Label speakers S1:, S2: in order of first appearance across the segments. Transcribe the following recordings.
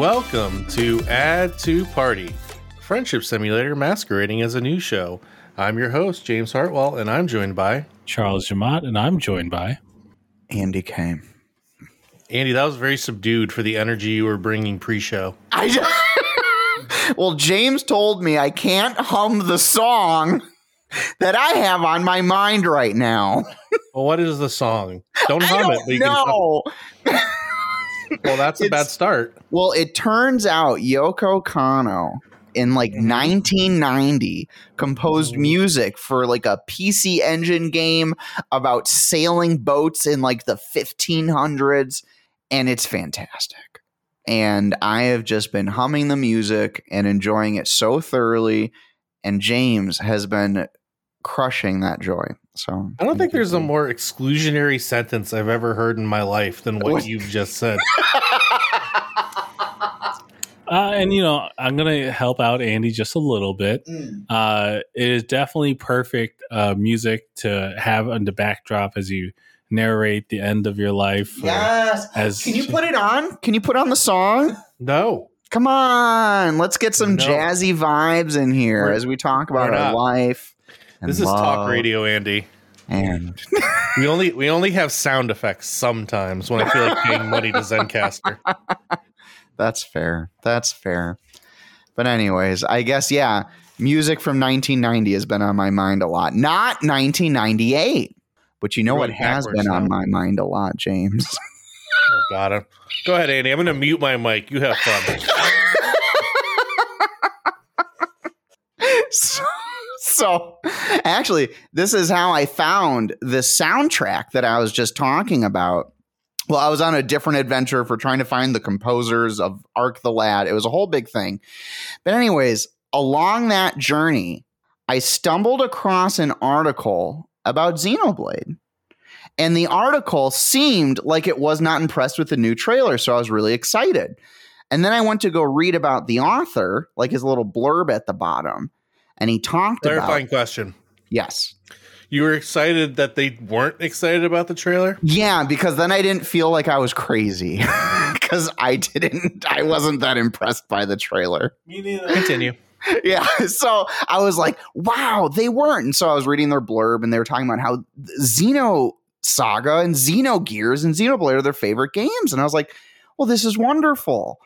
S1: Welcome to Add to Party, friendship simulator masquerading as a new show. I'm your host, James Hartwell, and I'm joined by
S2: Charles Jamat, and I'm joined by
S3: Andy came.
S1: Andy. That was very subdued for the energy you were bringing pre-show.
S3: I just, well, James told me I can't hum the song that I have on my mind right now.
S1: Well, what is the song? Don't hum it.
S3: don't
S1: but you can
S3: know.
S1: hum- Well, that's a bad start.
S3: Well, it turns out Yoko Kanno in like 1990 composed music for like a PC engine game about sailing boats in like the 1500s and it's fantastic. And I have just been humming the music and enjoying it so thoroughly and James has been crushing that joy. So
S1: I don't think there's a more exclusionary sentence I've ever heard in my life than what
S3: What?
S1: you've just said.
S2: Uh, and you know, I'm gonna help out Andy just a little bit.
S3: Mm.
S2: Uh, it is definitely perfect uh, music to have on the backdrop as you narrate the end of your life.
S3: Yes.
S2: As
S3: Can you put it on? Can you put on the song?
S1: No,
S3: Come on, let's get some
S1: No.
S3: jazzy vibes in here
S1: We're-
S3: as we talk about our
S1: not.
S3: life.
S1: This is talk radio, Andy.
S3: And
S1: We only we only have sound effects sometimes when I feel like paying money to Zencastr.
S3: that's fair. That's fair. But anyways, I guess yeah, music from 1990 has been on my mind a lot. Not 1998, but you know
S1: You're
S3: what has been on my mind a lot, James.
S1: Oh, got it. Go ahead, Andy. I'm going to mute my mic. You have fun.
S3: so, so actually this is how i found the soundtrack that i was just talking about. Well i was on a different adventure for trying to find the composers of arc the lad. It was a whole big thing. But anyways along that journey i stumbled across an article about xenoblade. And the article seemed like it was not impressed with the new trailer so i was really excited. And then I went to go read about the author, like his little blurb at the bottom, and he talked
S1: Clarifying
S3: about
S1: question.
S3: yes,
S1: You were excited that they weren't excited about the trailer?
S3: yeah, because then I didn't feel like I was crazy because I didn't, I wasn't that impressed by the trailer.
S2: Me neither.
S1: Continue.
S3: yeah, so I was like, wow, they weren't. And so I was reading their blurb, and they were talking about how Xeno Saga and Xenogears and Xenoblade are their favorite games, and I was like, well, this is wonderful.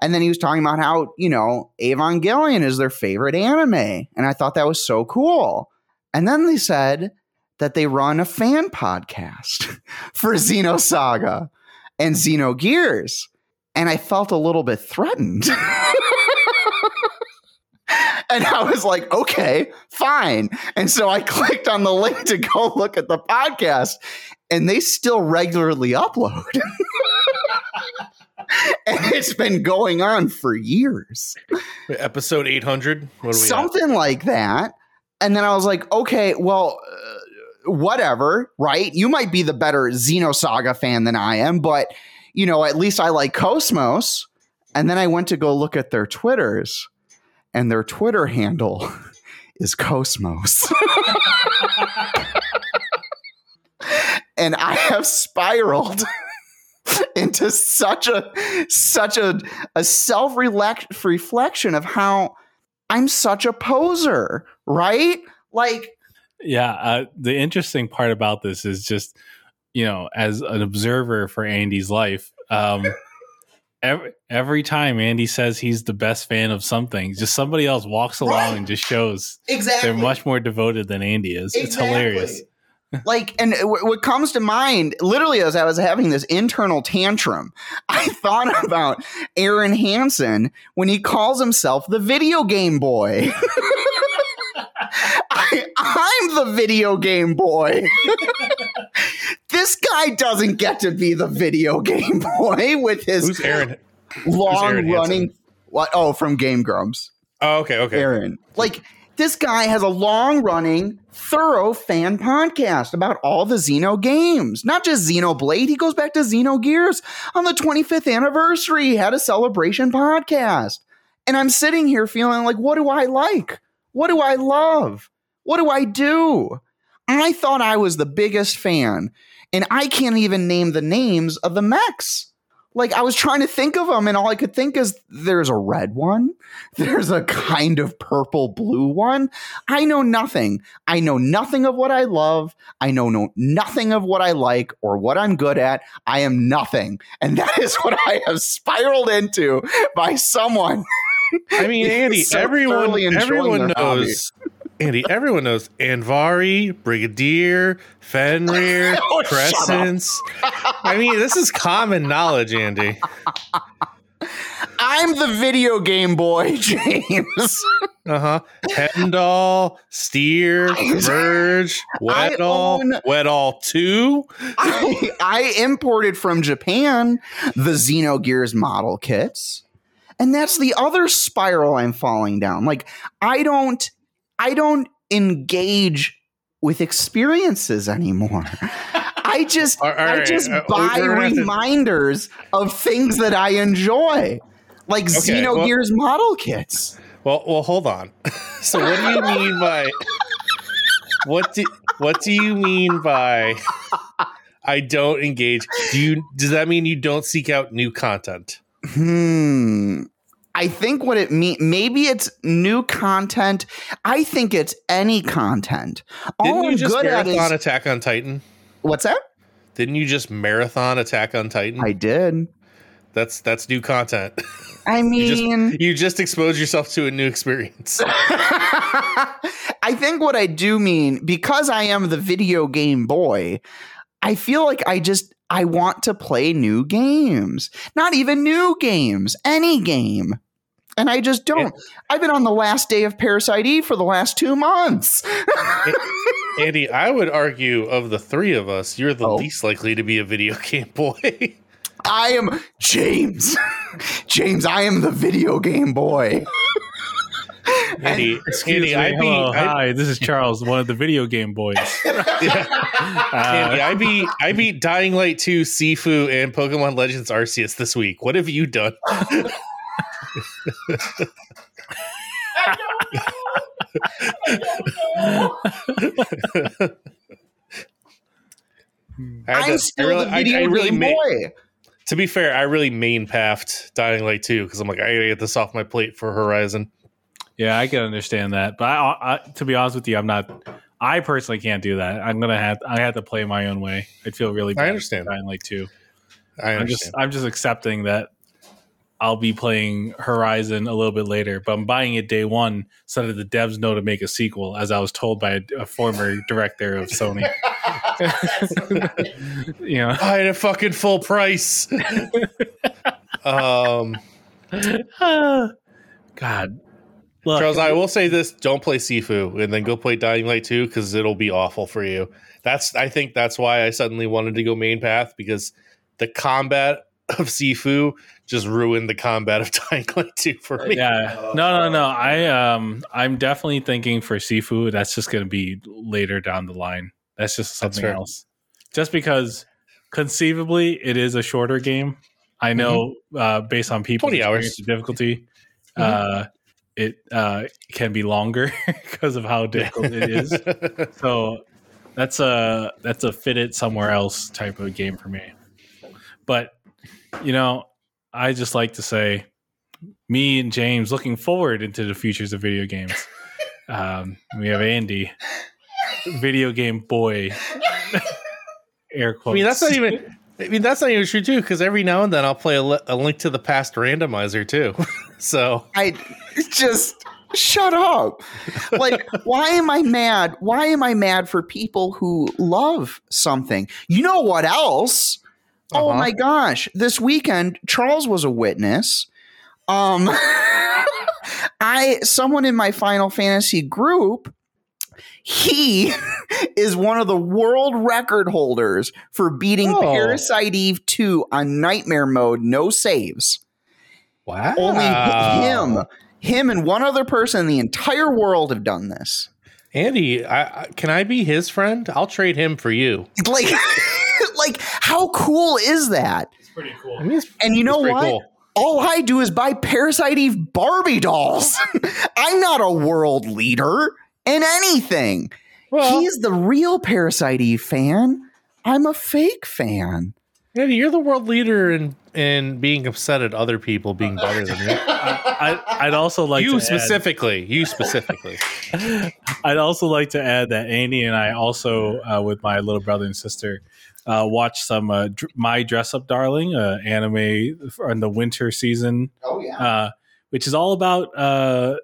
S3: And then he was talking about how, you know, Evangelion is their favorite anime. And I thought that was so cool. And then they said that they run a fan podcast for Xenosaga and Xenogears. And I felt a little bit threatened. and I was like, okay, fine. And so I clicked on the link to go look at the podcast, and they still regularly upload. and it's been going on for years,
S1: Episode 800. What do we have?
S3: something like that. And then I was like, okay, well, uh, whatever, right? You might be the better Xenosaga fan than I am, but you know, at least I like Cosmos. And then I went to go look at their Twitters, and their Twitter handle is Cosmos. and I have spiraled into such a such a a self reflection of how I'm such a poser, right? Like
S2: Yeah, uh, the interesting part about this is just, you know, as an observer for Andy's life, um, every every time Andy says he's the best fan of something, just somebody else walks along
S3: Right.
S2: and just shows
S3: exactly
S2: they're much more devoted than Andy is. It's hilarious.
S3: Like, and w- what comes to mind, literally, as I was having this internal tantrum, I thought about Arin Hanson when he calls himself the video game boy. I, I'm the video game boy. this guy doesn't get to be the video game boy with his
S1: Who's Arin?
S3: long
S1: Aaron
S3: running. What? Oh, from Game Grumps.
S1: Oh, okay, okay.
S3: Arin. Like this guy has a long running, thorough fan podcast about all the Xeno games, not just Xenoblade. He goes back to Xenogears on the 25th anniversary. He had a celebration podcast. And I'm sitting here feeling like, what do I like? What do I love? What do I do? I thought I was the biggest fan, and I can't even name the names of the mechs. Like I was trying to think of them, and all I could think is there's a red one, there's a kind of purple blue one. I know nothing. I know nothing of what I love. I know no nothing of what I like or what I'm good at. I am nothing, and that is what I have spiraled into by someone.
S1: I mean, Andy,
S3: So
S1: everyone, everyone knows. Andy, everyone knows Andvari, Brigandier, Fenrir,
S3: Oh.
S1: Crescens. I mean, this is common knowledge, Andy.
S3: I'm the video game boy, James.
S1: Uh huh. Heimdal, Stier,
S3: Vierge,
S1: Weltall,
S3: own-
S1: Weltall 2.
S3: I, I imported from Japan the Xenogears model kits. And that's the other spiral I'm falling down. Like I don't I don't engage with experiences anymore. I just
S1: all
S3: I just
S1: uh,
S3: buy reminders of things that I enjoy. Like
S1: Okay, well-
S3: Xenogears model kits.
S1: Well, well, hold on. so, what do you mean by what do what do you mean by I don't engage? Do you does that mean you don't seek out new content?
S3: Hmm. I think what it mean maybe it's new content. I think it's any content. All
S1: Didn't you
S3: I'm
S1: just
S3: good at
S1: marathon
S3: is
S1: Attack on Titan?
S3: what's that?
S1: Didn't you just marathon Attack on Titan?
S3: I did.
S1: that's that's new content.
S3: I
S1: You just-
S3: mean,
S1: you just expose yourself to a new experience.
S3: I think what I do mean because I am the video game boy, I feel like I just I want to play new games. Not even new games, any game. And I just don't. I've been on the last day of Parasite Eve for the last two months.
S1: Andy, I would argue of the three of us, you're the
S3: Oh.
S1: least likely to be a video game boy.
S3: I am James. James, I am the video game boy.
S1: Andy,
S2: Excuse
S1: Andy,
S2: me.
S1: I'd be,
S2: Hello,
S1: I'd,
S2: hi. This is Charles, one of the video game boys.
S1: Andy,
S2: Uh,
S1: I beat I beat Dying Light 2, Sifu, and Pokemon Legends Arceus this week. What have you done? I had
S3: I'm
S1: to-
S3: still
S1: I really-
S3: the video
S1: I really
S3: game
S1: ma-
S3: boy.
S1: To be fair, I really main pathed Dying Light 2 because I'm like, I gotta get this off my plate for Horizon.
S2: Yeah, I can understand that, but I, I, to be honest with you, I'm not. I personally can't do that. I'm gonna have. I have to play my own way. I'd feel really.
S1: I understand.
S2: Dying Light two.
S1: I
S2: I'm just.
S1: understand.
S2: I'm just accepting that. I'll be playing Horizon a little bit later, but I'm buying it day one so that the devs know to make a sequel, as I was told by a, a former director of Sony. you know,
S1: Buy it at fucking full price. um,
S2: God, look,
S1: Charles, I will say this: don't play Sifu, and then go play Dying Light 2 because it'll be awful for you. That's I think that's why I suddenly wanted to go main path because the combat of Sifu just ruined the combat of Dying Light 2 for me.
S2: yeah, no, no, no. I um, I'm definitely thinking for Sifu. That's just going to be later down the line. That's just something
S1: fair.
S2: else. Just because conceivably it is a shorter game. I know uh, based on people's
S1: 20 hours.
S2: difficulty, uh, it uh, can be longer because of how difficult it is. So that's a that's a fit it somewhere else type of game for me. But you know, I just like to say, me and James looking forward into the futures of video games. Um, we have Andy, video game boy. Air quotes.
S1: I mean, that's not even. I mean, that's not even true too. Because every now and then I'll play a, li- a Link to the Past randomizer too. so
S3: I just shut up. Like, why am I mad? Why am I mad for people who love something? You know what else? Oh
S1: Uh-huh.
S3: my gosh. This weekend, Charles was a witness. Um I someone in my Final Fantasy group he is one of the world record holders for beating
S1: Oh.
S3: Parasite Eve 2 on nightmare mode, no saves.
S1: wow,
S3: Only him, him, and one other person in the entire world have done this.
S1: Andy, I, I, can I be his friend? I'll trade him for you.
S3: Like, like how cool is that?
S2: It's pretty cool.
S1: I mean, it's,
S3: And you know what?
S1: cool.
S3: All I do is buy Parasite Eve Barbie dolls. I'm not a world leader in anything.
S1: Well,
S3: He's the real Parasite Eve fan. I'm a fake fan.
S1: Andy, you're the world leader in in being upset at other people being better than you.
S2: I, I'd also like
S1: you
S2: to add-
S1: specifically. You specifically.
S2: I'd also like to add that Andy and I also, uh, with my little brother and sister, uh, watched some uh, Dr- My Dress Up Darling uh, anime in the winter season,
S3: Oh yeah.
S2: uh, which is all about uh,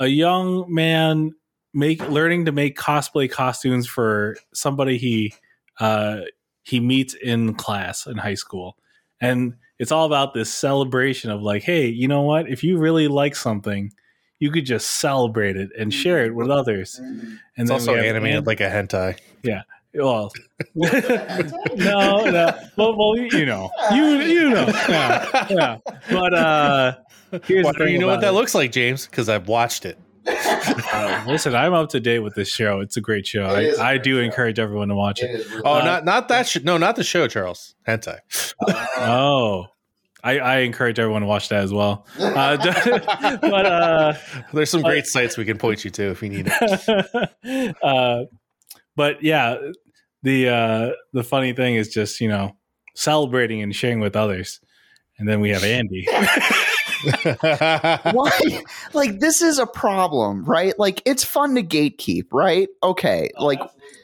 S2: a young man make learning to make cosplay costumes for somebody he uh, he meets in class in high school, and it's all about this celebration of like, hey, you know what? If you really like something, you could just celebrate it and share it with others. And
S1: It's also animated
S2: An-
S1: like a hentai. Yeah.
S2: Well, no, no. Well, well, you know, you you know, yeah, yeah. But uh, here's
S1: Why
S2: the thing
S1: you know what that
S2: it.
S1: looks like, James? Because I've watched it.
S2: Uh, listen, I'm up to date with this show. It's a great show.
S3: It is a
S2: I, I
S3: great
S2: do
S3: show.
S2: encourage everyone to watch it.
S1: Oh,
S2: Uh,
S1: not not that. Sh- no, not the show, Charles. Hentai.
S2: Oh, I, I encourage everyone to watch that as well. Uh, but uh,
S1: There's some great sites we can point you to if you need it.
S2: uh, but yeah, the uh, the funny thing is just you know celebrating and sharing with others, and then we have Andy.
S3: Why? Like this is a problem, right? Like it's fun to gatekeep, right? Okay, like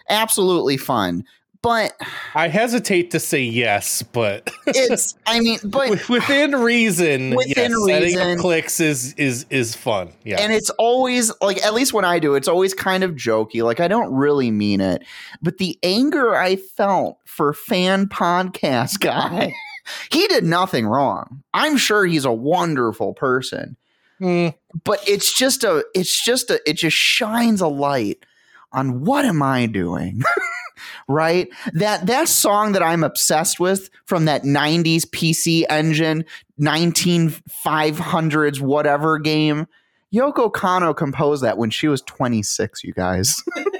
S3: absolutely fun, but
S1: I hesitate to say yes, but
S3: it's. I mean, but
S1: within reason,
S3: Within
S1: yes,
S3: reason.
S1: up clicks is is is fun. Yeah,
S3: and it's always like at least when I do, it's always kind of jokey. Like I don't really mean it, but the anger I felt for fan podcast guy, he did nothing wrong. I'm sure he's a wonderful person,
S1: Hmm.
S3: but it's just a, it's just a, it just shines a light on what am I doing. right that that song that i'm obsessed with from that 90s pc engine 19500s whatever game Yoko Kanno composed that when she was 26, you guys.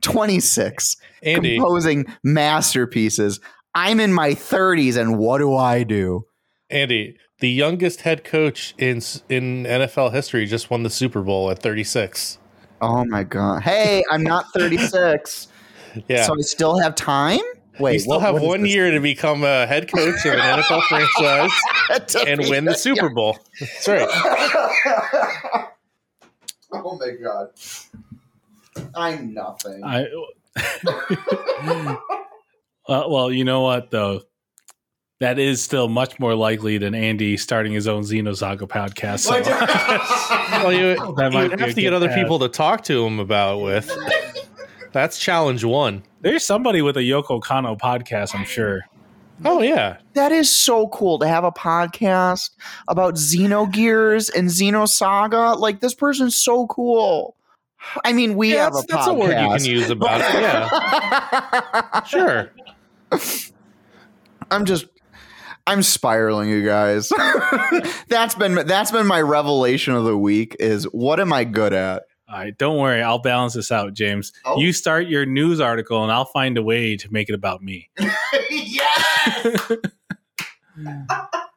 S3: 26.
S1: Andy.
S3: Composing masterpieces. I'm in my 30s, and what do I do?
S1: Andy, the youngest head coach in in NFL history, just won the Super Bowl at 36.
S3: Oh my God. Hey, I'm not 36.
S1: Yeah,
S3: So I still have time? Wait,
S1: you still
S3: what-
S1: have
S3: what is
S1: one
S3: this?
S1: year to become a head coach of an NFL franchise and win the Super Bowl. That's right.
S3: oh my God. I'm nothing.
S2: I, uh, well, you know what though, that is still much more likely than Andy starting his own Xenosaga podcast. So.
S1: Well, you,
S2: That
S1: you
S2: might
S1: would
S2: be a
S1: have to get other
S2: path.
S1: people to talk to him about with. That's challenge one.
S2: There's somebody with a Yoko Kanno podcast, I'm sure.
S1: Oh yeah,
S3: That is so cool to have a podcast about Xenogears and Xenosaga. Like this person's so cool. I mean, we
S1: yeah
S3: have
S1: that's,
S3: a
S1: that's a word you can use about it. Yeah, sure.
S3: I'm just I'm spiraling, you guys. that's been that's been my revelation of the week is what am I good at?
S2: All right, don't worry, I'll balance this out, James.
S3: Oh.
S2: You start your news article, and I'll find a way to make it about me.
S3: yes.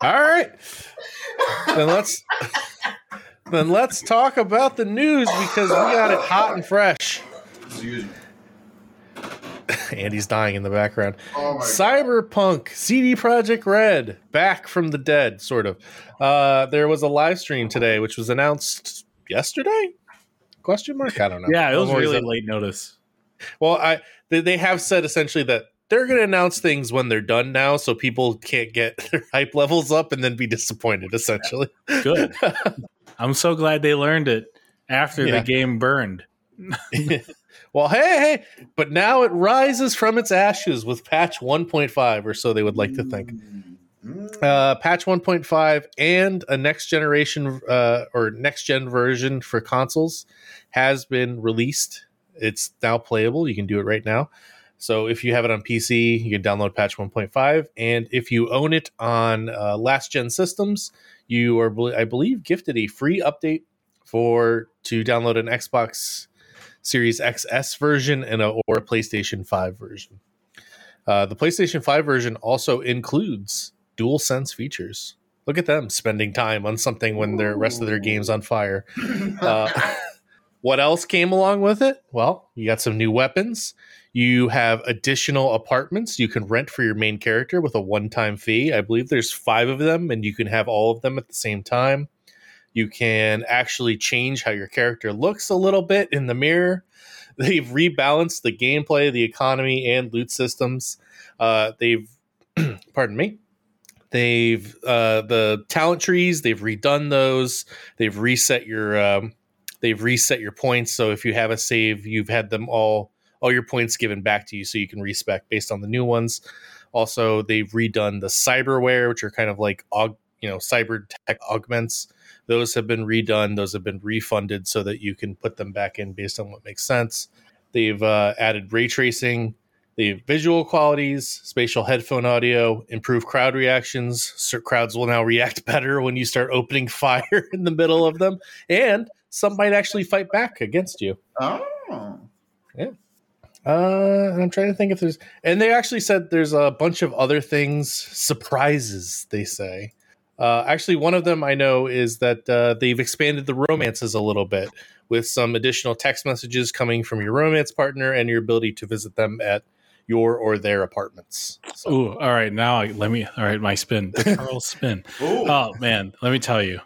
S1: All right. then let's then let's talk about the news because we got it hot and fresh. Andy's dying in the background.
S3: Oh
S1: Cyberpunk CD Projekt Red back from the dead, sort of. Uh, there was a live stream today, which was announced yesterday. Question mark? I don't know.
S2: Yeah, it was really
S1: up-
S2: late notice.
S1: Well, I they, they have said essentially that they're going to announce things when they're done now, so people can't get their hype levels up and then be disappointed. Essentially,
S2: Good. I'm so glad they learned it after
S1: Yeah.
S2: the game burned.
S1: Well, hey, hey, but now it rises from its ashes with patch 1.5, or so they would like to think. Uh, patch 1.5 and a next generation uh, or next gen version for consoles has been released. It's now playable. You can do it right now. So if you have it on PC, you can download patch 1.5, and if you own it on uh, last gen systems, you are, I believe, gifted a free update for to download an Xbox Series XS version and a, or a PlayStation 5 version. Uh, the PlayStation 5 version also includes dual sense features. Look at them spending time on something when the rest of their game's on fire. Uh, what else came along with it? Well, you got some new weapons. You have additional apartments you can rent for your main character with a one time fee. I believe there's five of them, and you can have all of them at the same time. You can actually change how your character looks a little bit in the mirror. They've rebalanced the gameplay, the economy, and loot systems. Uh, they've, pardon me, they've uh, the talent trees. They've redone those. They've reset your um, they've reset your points. So if you have a save, you've had them all all your points given back to you, so you can respec based on the new ones. Also, they've redone the cyberware, which are kind of like aug, you know cyber tech augments. Those have been redone. Those have been refunded so that you can put them back in based on what makes sense. They've uh, added ray tracing. Have visual qualities, spatial headphone audio, improved crowd reactions. So crowds will now react better when you start opening fire in the middle of them, and some might actually fight back against you.
S3: Oh. Yeah.
S1: Uh, I'm trying to think if there's, and they actually said there's a bunch of other things, surprises. They say. Uh, actually, one of them I know is that uh, they've expanded the romances a little bit with some additional text messages coming from your romance partner and your ability to visit them at your or their apartments. So,
S2: Ooh, all right. Now I, let me. All right, my spin. The Charles spin.
S3: Ooh.
S2: Oh man, let me tell you.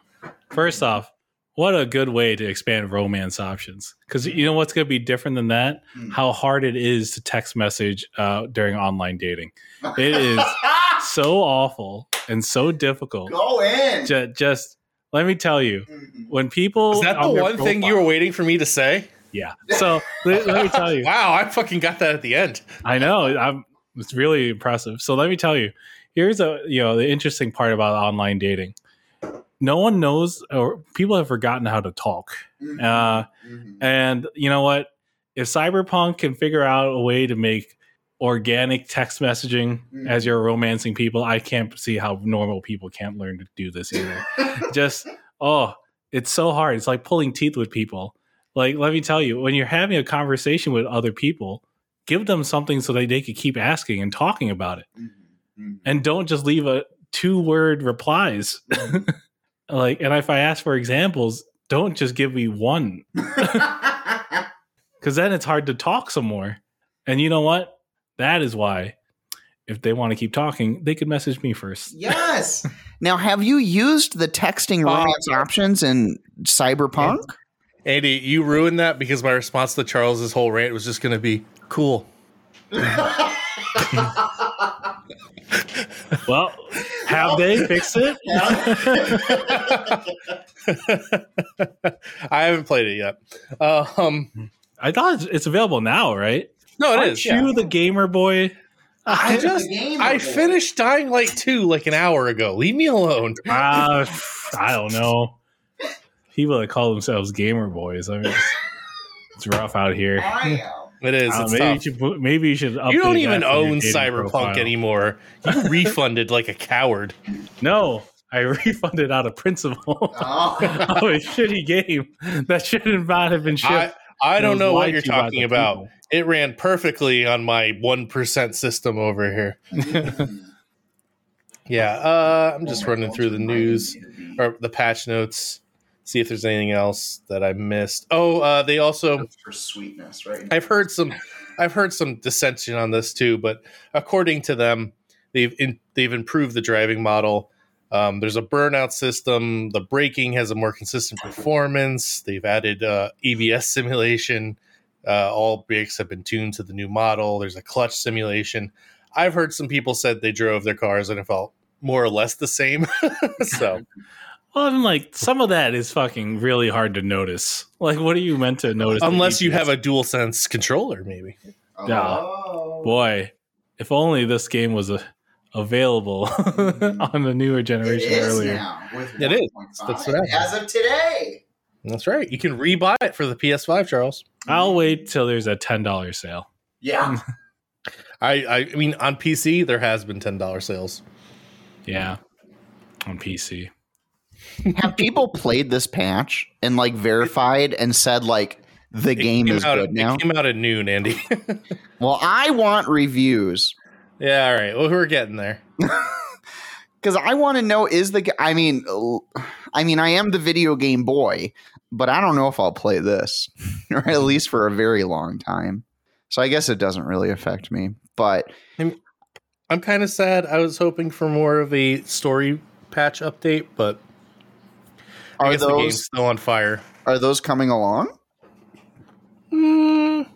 S2: First off, what a good way to expand romance options. Because you know what's going to be different than that?
S3: Hmm.
S2: How hard it is to text message uh, during online dating. It is so awful and so difficult.
S3: Go in.
S2: Just, just let me tell you, mm-hmm. when people
S1: is that the
S2: on their
S1: one thing you were waiting for me to say?
S2: Yeah. So let, let me tell you.
S1: Wow, I fucking got that at the end.
S2: I know. I'm, it's really impressive. So let me tell you. Here's a you know the interesting part about online dating. No one knows, or people have forgotten how to talk. Mm-hmm. Uh, mm-hmm. and you know what? If Cyberpunk can figure out a way to make organic text messaging mm. as you're romancing people, I can't see how normal people can't learn to do this either. Just oh, it's so hard. It's like pulling teeth with people. Like let me tell you, when you're having a conversation with other people, give them something so that they can keep asking and talking about it, mm-hmm. Mm-hmm. and don't just leave a two word replies. Mm-hmm. like, and if I ask for examples, don't just give me one because then it's hard to talk some more. And you know what? That is why, if they want to keep talking, they could message me first.
S3: yes. Now, have you used the texting
S1: Uh,
S3: romance options in Cyberpunk?
S1: Andy, you ruined that because my response to Charles's whole rant was just going to be cool.
S2: Well, have they fixed it?
S1: I haven't played it yet. Um,
S2: I thought it's, it's available now, right?
S1: No, it
S2: Aren't
S1: is.
S2: you
S1: yeah.
S2: the gamer boy?
S1: I just I finished Dying Light 2 like an hour ago. Leave me alone.
S2: Uh, I don't know. People that call themselves gamer boys. I mean, it's, it's rough out here.
S1: It is.
S2: Uh,
S1: it's
S2: maybe, you should, maybe you should.
S1: You don't even own Cyberpunk
S2: profile.
S1: anymore. You refunded like a coward.
S2: No, I refunded out of principle of a shitty game that should not have been shipped.
S1: I, I don't know what you're talking about.
S2: people.
S1: It ran perfectly on my 1% system over here. Yeah, uh, I'm just running through the news or the patch notes, see if there's anything else that I missed. Oh, uh, they also
S3: for sweetness, right?
S1: I've heard some I've heard some dissension on this too, but according to them, they've in, they've improved the driving model. Um, there's a burnout system. The braking has a more consistent performance. They've added uh, EBS simulation. Uh, all brakes have been tuned to the new model. There's a clutch simulation. I've heard some people said they drove their cars and it felt more or less the same. so
S2: well, I'm like, some of that is fucking really hard to notice. Like, what are you meant to notice?
S1: unless you have a dual sense controller, maybe.
S3: Oh.
S2: boy, if only this game was uh available mm-hmm. on the newer generation earlier.
S1: It is. That's what happened.
S3: As of today.
S1: That's right. You can rebuy it for the PS5, Charles.
S2: I'll wait till there's a ten dollar sale.
S3: Yeah.
S1: I, I I mean on PC there has been ten dollar sales.
S2: Yeah, on PC.
S3: Have people played this patch and like verified and said like the
S1: It
S3: game is
S1: out,
S3: good now?
S1: It came out at noon, Andy.
S3: Well, I want reviews
S1: yeah, all right. Well, we're getting there.
S3: because I want to know is the. I mean, I mean, I am the video game boy, but I don't know if I'll play this, or at least for a very long time. So I guess it doesn't really affect me. But
S1: I'm kind of sad. I was hoping for more of a story patch update, but I
S3: are
S1: guess the game's
S3: those
S1: still on fire.
S3: are those coming along?
S1: Mm,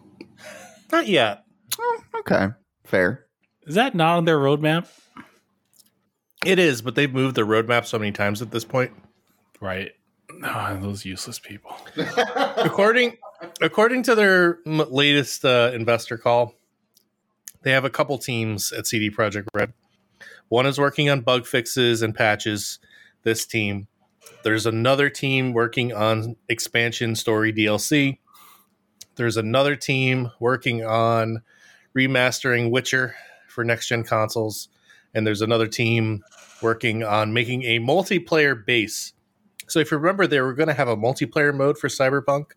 S1: not yet.
S3: Oh, okay. Fair.
S2: Is that not on their roadmap?
S1: It is, but they've moved their roadmap so many times at this point.
S2: Right. Oh, those useless people.
S1: according according to their latest uh, investor call, they have a couple teams at CD Projekt Red. One is working on bug fixes and patches. This team. There's another team working on expansion story DLC. There's another team working on remastering Witcher for next gen consoles, and there's another team working on making a multiplayer base. So if you remember, they were going to have a multiplayer mode for Cyberpunk.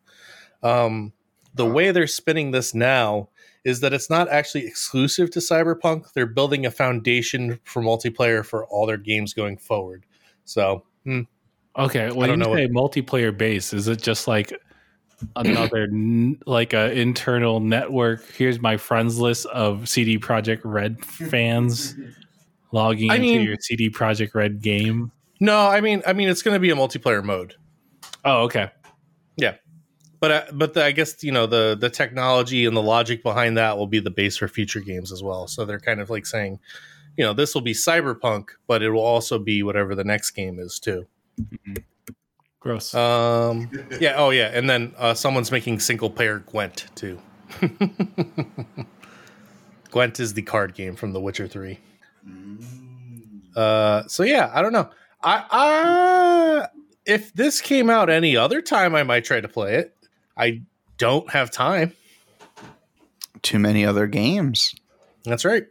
S1: Um, the way they're spinning this now is that it's not actually exclusive to Cyberpunk. They're building a foundation for multiplayer for all their games going forward. So hmm,
S2: Okay, when
S1: don't
S2: you
S1: know
S2: say multiplayer base, is it just like another like a internal network? Here's my friends list of CD Projekt Red fans logging
S1: I
S2: into
S1: mean-
S2: your CD Projekt Red game.
S1: no, I mean, I mean, it's going to be a multiplayer mode.
S2: Oh, okay.
S1: Yeah, but uh, but the, I guess you know the the technology and the logic behind that will be the base for future games as well. So they're kind of like saying, you know, this will be cyberpunk, but it will also be whatever the next game is too.
S2: Gross.
S1: Um, yeah, oh yeah, and then uh, someone's making single player Gwent too. Gwent is the card game from The Witcher Three. Uh, so yeah, I don't know. I, I if this came out any other time, I might try to play it. I don't have time.
S3: Too many other games.
S1: That's right.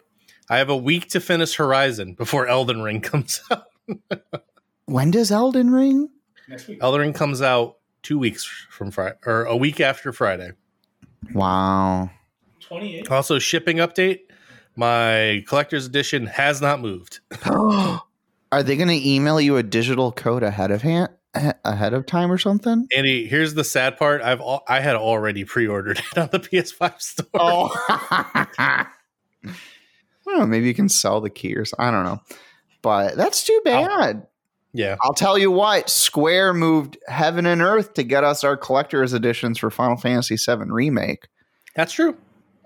S1: I have a week to finish Horizon before Elden Ring comes out.
S3: When does Elden Ring?
S1: Elden Ring comes out two weeks from Friday, or a week after Friday.
S3: Wow.
S2: 28.
S1: Also, shipping update: my collector's edition has not moved.
S3: Are they going to email you a digital code ahead of hand ahead of time or something?
S1: Andy, here's the sad part: I've al- I had already pre-ordered it on the PS5 store.
S3: Oh. I maybe you can sell the key or something. I don't know. But that's too bad.
S1: Yeah,
S3: I'll tell you what, Square moved heaven and earth to get us our collector's editions for Final Fantasy VII Remake.
S1: that's true.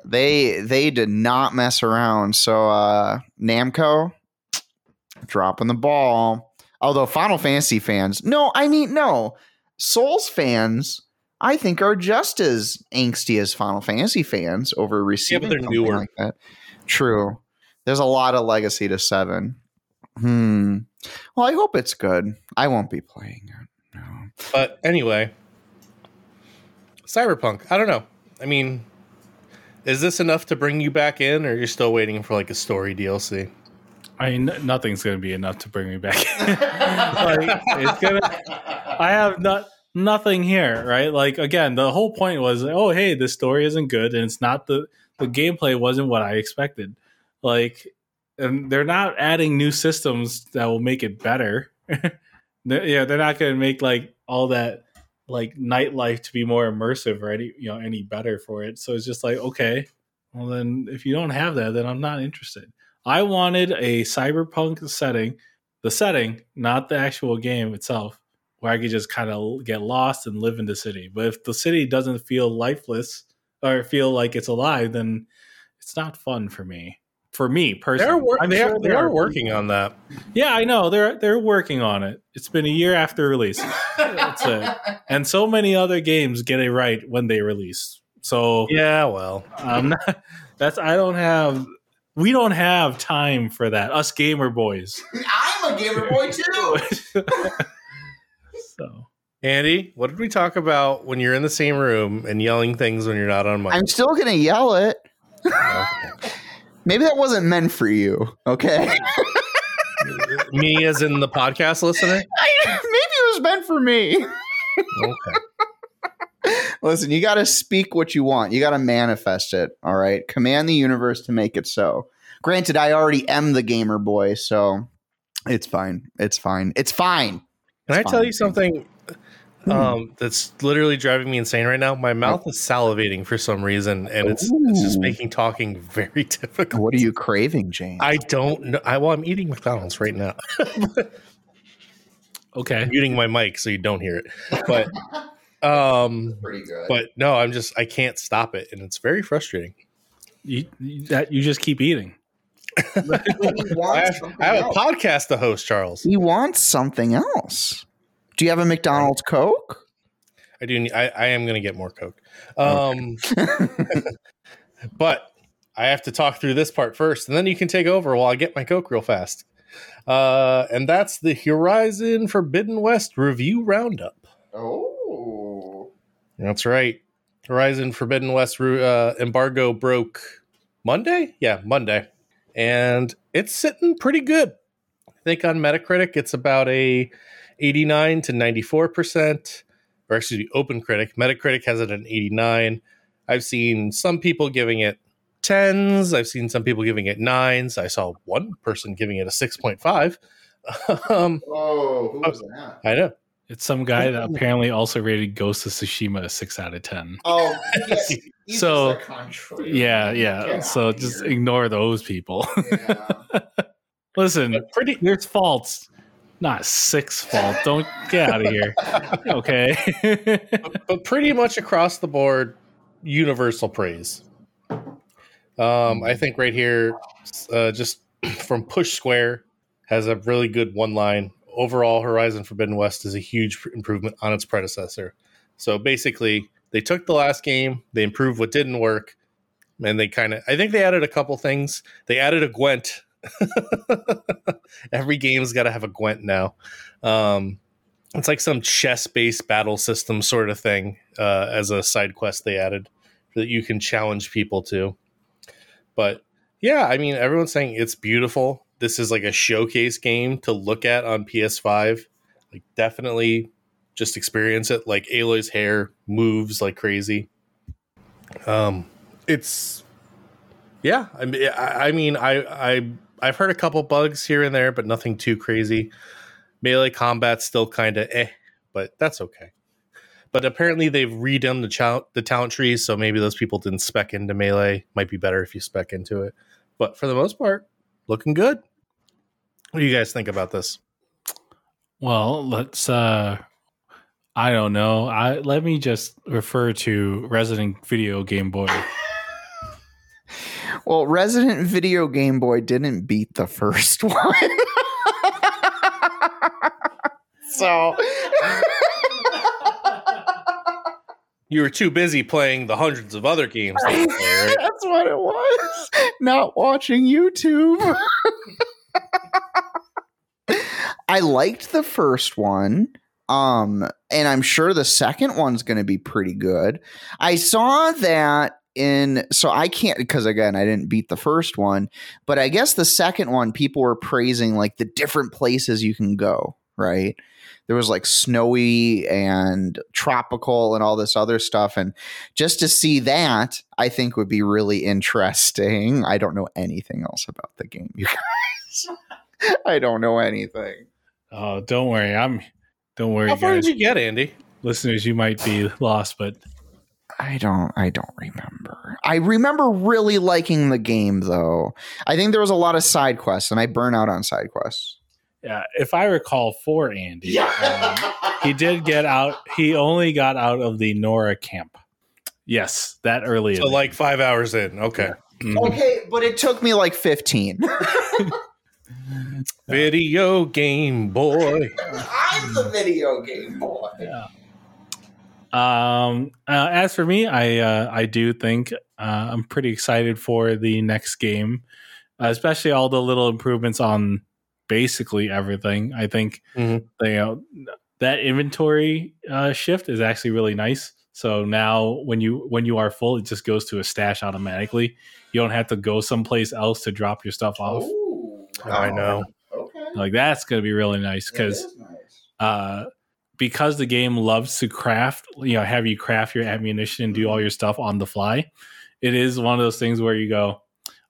S3: They they did not mess around. So uh Namco dropping the ball. Although Final Fantasy fans, no, I mean no. Souls fans, I think are just as angsty as Final Fantasy fans over receiving
S1: they're
S3: something
S1: newer.
S3: like that. True. There's a lot of legacy to 7. Hmm. Well, I hope it's good. I won't be playing it. No.
S1: But anyway, Cyberpunk. I don't know. I mean, is this enough to bring you back in, or you're still waiting for like a story DLC?
S2: I mean, nothing's going to be enough to bring me back. like, it's gonna. I have not nothing here, right? Like again, the whole point was, oh, hey, this story isn't good, and it's not the the gameplay wasn't what I expected. Like, and they're not adding new systems that will make it better. Yeah, they're not going to make like all that like nightlife to be more immersive or any you know any better for it. So it's just like okay, well then if you don't have that, then I'm not interested. I wanted a cyberpunk setting, the setting, not the actual game itself, where I could just kind of get lost and live in the city. But if the city doesn't feel lifeless or feel like it's alive, then it's not fun for me. For me personally,
S1: They're wor-
S2: I'm
S1: they,
S2: sure
S1: are, they are working on that.
S2: Yeah, I know they're they're working on it. It's been a year after release, That's it. and so many other games get it right when they release. So
S1: Yeah, well,
S2: I'm not. That's I don't have. We don't have time for that. Us gamer boys.
S3: I'm a gamer boy too.
S2: so
S1: Andy, what did we talk about when you're in the same room and yelling things when you're not on mic?
S3: I'm still gonna yell it. Maybe that wasn't meant for you. Okay.
S1: Me, as in the podcast listener.
S3: I, maybe it was meant for me.
S1: Okay.
S3: Listen, you got to speak what you want. You got to manifest it. All right. Command the universe to make it so. Granted, I already am the gamer boy, so it's fine. It's fine. It's fine.
S1: Can I
S3: It's
S1: tell you something? Um, that's literally driving me insane right now. My mouth is salivating for some reason, and it's, it's just making talking very difficult.
S3: What are you craving, James?
S1: I don't know. I well, I'm eating McDonald's right now.
S2: Okay.
S1: I'm muting my mic so you don't hear it. But um
S3: pretty good.
S1: but no, I'm just I can't stop it and it's very frustrating.
S2: You, you- that you just keep eating.
S1: I have, I have a podcast to host, Charles.
S3: He wants something else. Do you have a McDonald's Coke?
S1: I do need, I, I am going to get more coke. Um but I have to talk through this part first and then you can take over while I get my coke real fast. Uh and that's the Horizon Forbidden West review roundup.
S3: Oh.
S1: That's right. Horizon Forbidden West uh, embargo broke Monday. Yeah, Monday, and it's sitting pretty good. I think on Metacritic it's about a eighty-nine to ninety-four percent, or excuse me, OpenCritic. Metacritic has it at an eighty-nine. I've seen some people giving it tens. I've seen some people giving it nines. I saw one person giving it a six point five. um,
S3: Oh, who
S1: was
S3: that?
S1: I know.
S2: It's some guy that apparently also rated Ghost of Tsushima a six out of ten.
S3: Oh,
S2: So, Yeah, yeah. So just ignore those people. Listen,
S1: pretty
S2: there's faults, not six fault. Don't get out of here. Okay.
S1: but pretty much across the board, universal praise. Um, I think right here, uh, just from Push Square, has a really good one line. Overall, Horizon Forbidden West is a huge improvement on its predecessor. So basically, they took the last game, they improved what didn't work, and they kind of, I think they added a couple things. They added a Gwent. Every game's got to have a Gwent now. Um, it's like some chess-based battle system sort of thing uh, as a side quest they added that you can challenge people to. But yeah, I mean, everyone's saying it's beautiful. This is like a showcase game to look at on PS5. Like, definitely just experience it. Like Aloy's hair moves like crazy. Um, it's yeah. I mean, I, I mean, I I I've heard a couple bugs here and there, but nothing too crazy. Melee combat's still kind of eh, but that's okay. But apparently they've redone the chal- the talent trees, so maybe those people didn't spec into melee. Might be better if you spec into it. But for the most part, looking good. What do you guys think about this?
S2: well, let's uh I don't know. I let me just refer to Resident Video Game Boy.
S3: Well, Resident Video Game Boy didn't beat the first one. so
S1: You were too busy playing the hundreds of other games. That play, right?
S3: that's what it was. Not watching YouTube. I liked the first one. Um, and I'm sure the second one's going to be pretty good. I saw that in, so I can't, because again, I didn't beat the first one, but I guess the second one, people were praising like the different places you can go, right? There was like snowy and tropical and all this other stuff. And just to see that, I think would be really interesting. I don't know anything else about the game, you guys. I don't know anything.
S2: Oh, don't worry. I'm don't worry,
S1: How far
S2: guys.
S1: did you get, Andy?
S2: Listeners, you might be lost, but
S3: I don't I don't remember. I remember really liking the game though. I think there was a lot of side quests and I burn out on side quests.
S2: yeah, if I recall for Andy, um, he did get out. He only got out of the Nora camp. Yes, that early.
S1: So
S2: the
S1: like five hours in. Okay.
S2: Mhm.
S3: Okay, but it took me like 15.
S1: Video game boy.
S3: I'm the video game boy.
S2: Yeah. Um. Uh, as for me, I uh, I do think uh, I'm pretty excited for the next game, uh, especially all the little improvements on basically everything. I think
S1: Mhm.
S2: they, you know, that inventory uh, shift is actually really nice. So now when you when you are full, it just goes to a stash automatically. You don't have to go someplace else to drop your stuff off.
S3: Ooh,
S1: I know.
S3: Okay.
S2: Like that's going to be really nice because uh, because the game loves to craft, you know, have you craft your ammunition and do all your stuff on the fly. It is one of those things where you go,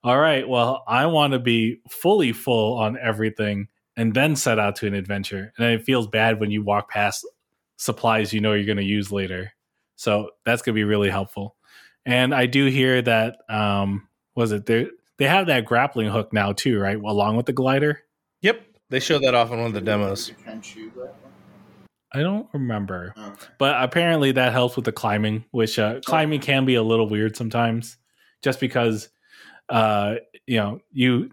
S2: all right, well, I want to be fully full on everything and then set out to an adventure. And then it feels bad when you walk past supplies you know you're going to use later. So that's going to be really helpful. And I do hear that um was it they they have that grappling hook now too, right? Along with the glider.
S1: Yep, they showed that off in one of the demos.
S2: I don't remember. But apparently that helps with the climbing, which uh, climbing can be a little weird sometimes, just because uh, you know you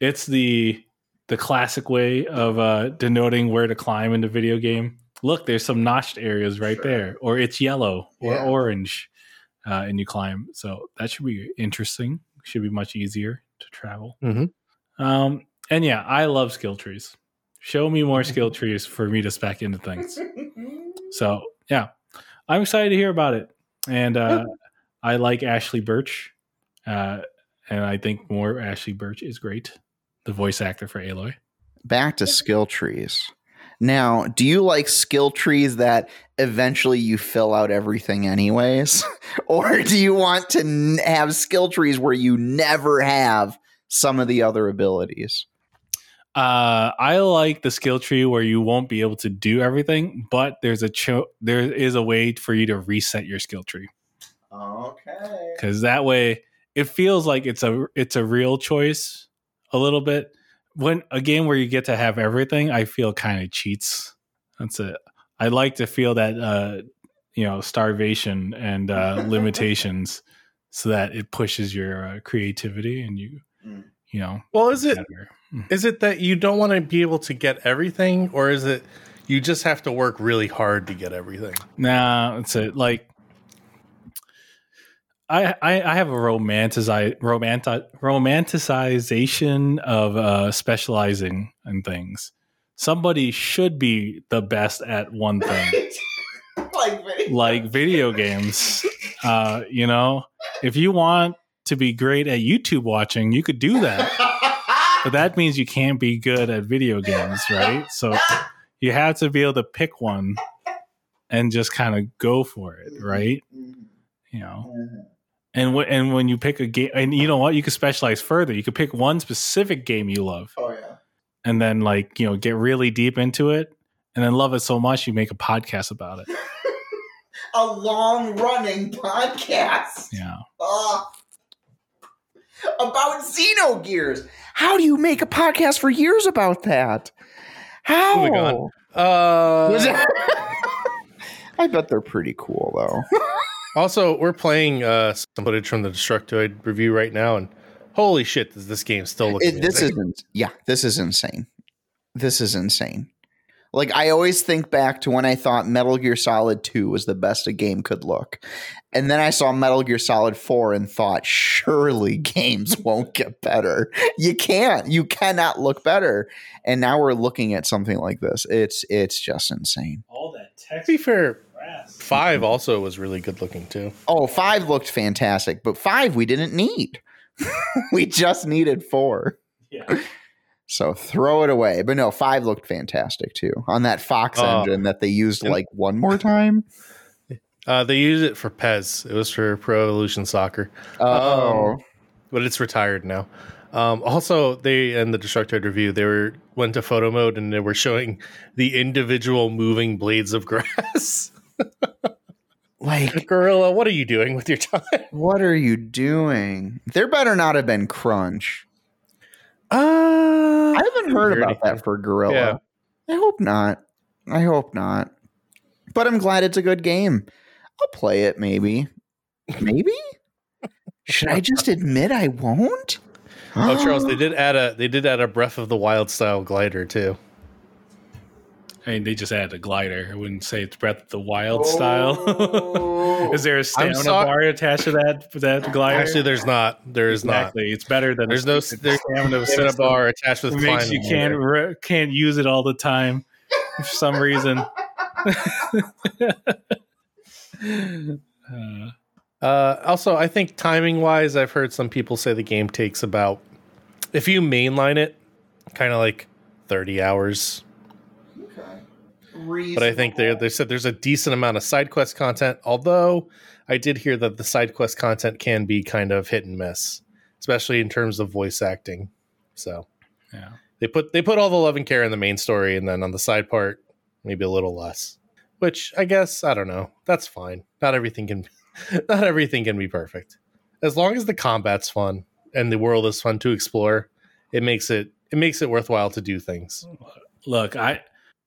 S2: it's the the classic way of uh, denoting where to climb in the video game. Look, there's some notched areas right
S3: Sure.
S2: there, or it's yellow or
S3: Yeah.
S2: orange, uh, and you climb. So that should be interesting. Should be much easier to travel.
S1: Mhm.
S2: Um, and yeah, I love skill trees. Show me more skill trees for me to spec into things. So yeah, I'm excited to hear about it, and uh, I like Ashly Burch, uh, and I think more Ashly Burch is great, the voice actor for Aloy.
S3: Back to skill trees. Now, do you like skill trees that eventually you fill out everything anyways? or do you want to n- have skill trees where you never have some of the other abilities?
S2: Uh, I like the skill tree where you won't be able to do everything, but there's a cho- there is a way for you to reset your skill tree
S3: Okay.
S2: because that way it feels like it's a it's a real choice a little bit. When a game where you get to have everything, I feel kind of cheats. That's it. I like to feel that uh, you know starvation and uh, limitations, so that it pushes your uh, creativity and you
S3: Mm.
S2: you know
S1: Well, is it
S2: better.
S1: Is it that you don't want to be able to get everything, or is it you just have to work really hard to get everything?
S2: Nah, it's it. Like, I I, I have a romanticize romanti- romanticization of uh, specializing in things. Somebody should be the best at one thing,
S3: like, video.
S2: like video games. Uh, you know, if you want to be great at YouTube watching, you could do that. But that means you can't be good at video games, right? So you have to be able to pick one and just kind of go for it, right? You know, and when and when you pick a game, and you know what, you could specialize further. You could pick one specific game you love,
S3: Oh yeah.
S2: and then like you know get really deep into it, and then love it so much you make a podcast about it.
S3: A long running podcast.
S2: Yeah,
S3: Ugh. about Xenogears. How do you make a podcast for years about that? How?
S1: On. Uh,
S3: I bet they're pretty cool though.
S1: also, we're playing uh, some footage from the Destructoid review right now, and holy shit, does this game still look?
S3: It, this isn't. Yeah, this is insane. This is insane. Like I always think back to when I thought Metal Gear Solid 2 was the best a game could look. And then I saw Metal Gear Solid 4 and thought, surely games won't get better. You can't. You cannot look better. And now we're looking at something like this. It's it's just insane.
S2: all that
S1: To
S2: text.
S1: be fair, five also was really good looking too.
S3: Oh, five looked fantastic, but five we didn't need. we just needed four.
S2: Yeah.
S3: So throw it away. But no, five looked fantastic too on that Fox
S1: Oh.
S3: engine that they used like one more time.
S1: Uh, they used it for PES. It was for Pro Evolution Soccer,
S3: Oh,
S1: but it's retired now. Um, also, they in the Destructoid review they were went to photo mode and they were showing the individual moving blades of grass.
S3: like
S1: Guerrilla, what are you doing with your time?
S3: what are you doing? There better not have been crunch.
S1: Uh,
S3: I haven't heard about
S1: anything.
S3: that for Guerrilla.
S1: Yeah.
S3: I hope not. I hope not. But I'm glad it's a good game. I'll play it maybe. Maybe? Should I just admit I won't?
S1: oh, Charles, they did add a they did add a Breath of the Wild style glider too.
S2: I mean, they just added a glider. I wouldn't say it's Breath of the Wild style.
S3: Oh.
S2: Is there a stamina
S1: sorry-
S2: bar attached to that that glider?
S1: Actually, there's not. There is
S2: exactly. It's better than
S1: There's
S2: a
S1: no
S2: stupid
S1: there's
S2: stamina
S1: not. Stamina bar attached with
S2: It makes you can't re- can't use it all the time for some reason. Uh,
S1: Uh, also, I think timing wise, I've heard some people say the game takes about, if you mainline it, kind of like 30 hours. But I think they they said there's a decent amount of side quest content. Although I did hear that the side quest content can be kind of hit and miss, especially in terms of voice acting. So
S2: yeah.
S1: they put they put all the love and care in the main story, and then on the side part, maybe a little less. which I guess I don't know. That's fine. Not everything can not everything can be perfect. As long as the combat's fun and the world is fun to explore, it makes it it makes it worthwhile to do things.
S2: Look, I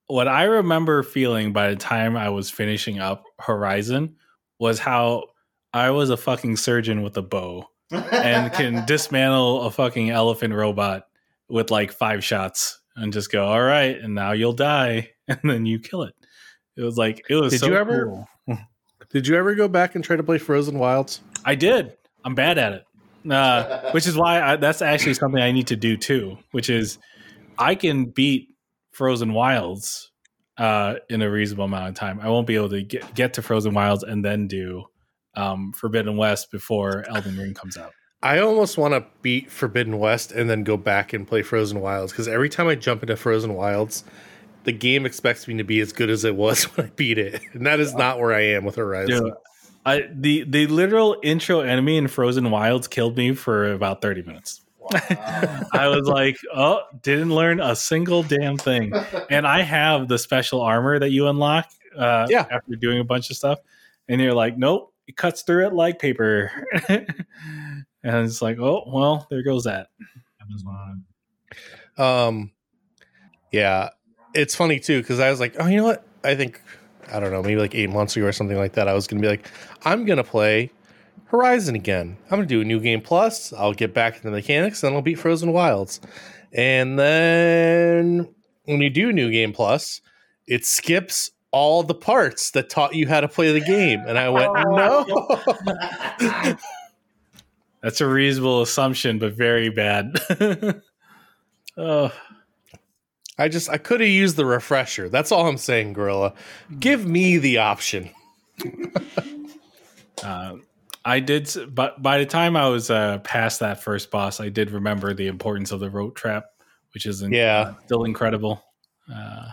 S2: what I remember feeling by the time I was finishing up Horizon was how I was a fucking surgeon with a bow and can dismantle a fucking elephant robot with like five shots and just go, all right, and now you'll die, and then you kill it. It was like it was.
S1: Did
S2: so
S1: you ever-
S2: cool.
S1: Did you ever go back and try to play Frozen Wilds?
S2: I did. I'm bad at it, uh, which is why I, that's actually something I need to do too. Which is I can beat Frozen Wilds uh, in a reasonable amount of time. I won't be able to get get to Frozen Wilds and then do um, Forbidden West before Elden Ring comes out.
S1: I almost want to beat Forbidden West and then go back and play Frozen Wilds because every time I jump into Frozen Wilds, the game expects me to be as good as it was when I beat it, and that is not where I am with Horizon.
S2: Dude, I, the the literal intro enemy in Frozen Wilds killed me for about thirty minutes. I was like, oh, didn't learn a single damn thing. And I have the special armor that you unlock uh,
S1: Yeah.
S2: after doing a bunch of stuff. And you're like, nope, it cuts through it like paper. and it's like, oh, well, there goes that.
S1: Um, yeah, it's funny too because I was like, oh, you know what? I think I don't know, maybe like eight months ago or something like that. I was gonna be like, I'm gonna play Horizon again. I'm gonna do a new game plus. I'll get back into the mechanics, then I'll beat Frozen Wilds. And then when you do new game plus, it skips all the parts that taught you how to play the game. And I went, no.
S2: That's a reasonable assumption, but very bad. oh,
S1: I just I could have used the refresher. That's all I'm saying, Guerrilla. Give me the option.
S2: Uh, I did, but by the time I was uh, past that first boss, I did remember the importance of the rope trap, which is
S1: Yeah.
S2: uh, still incredible. Uh,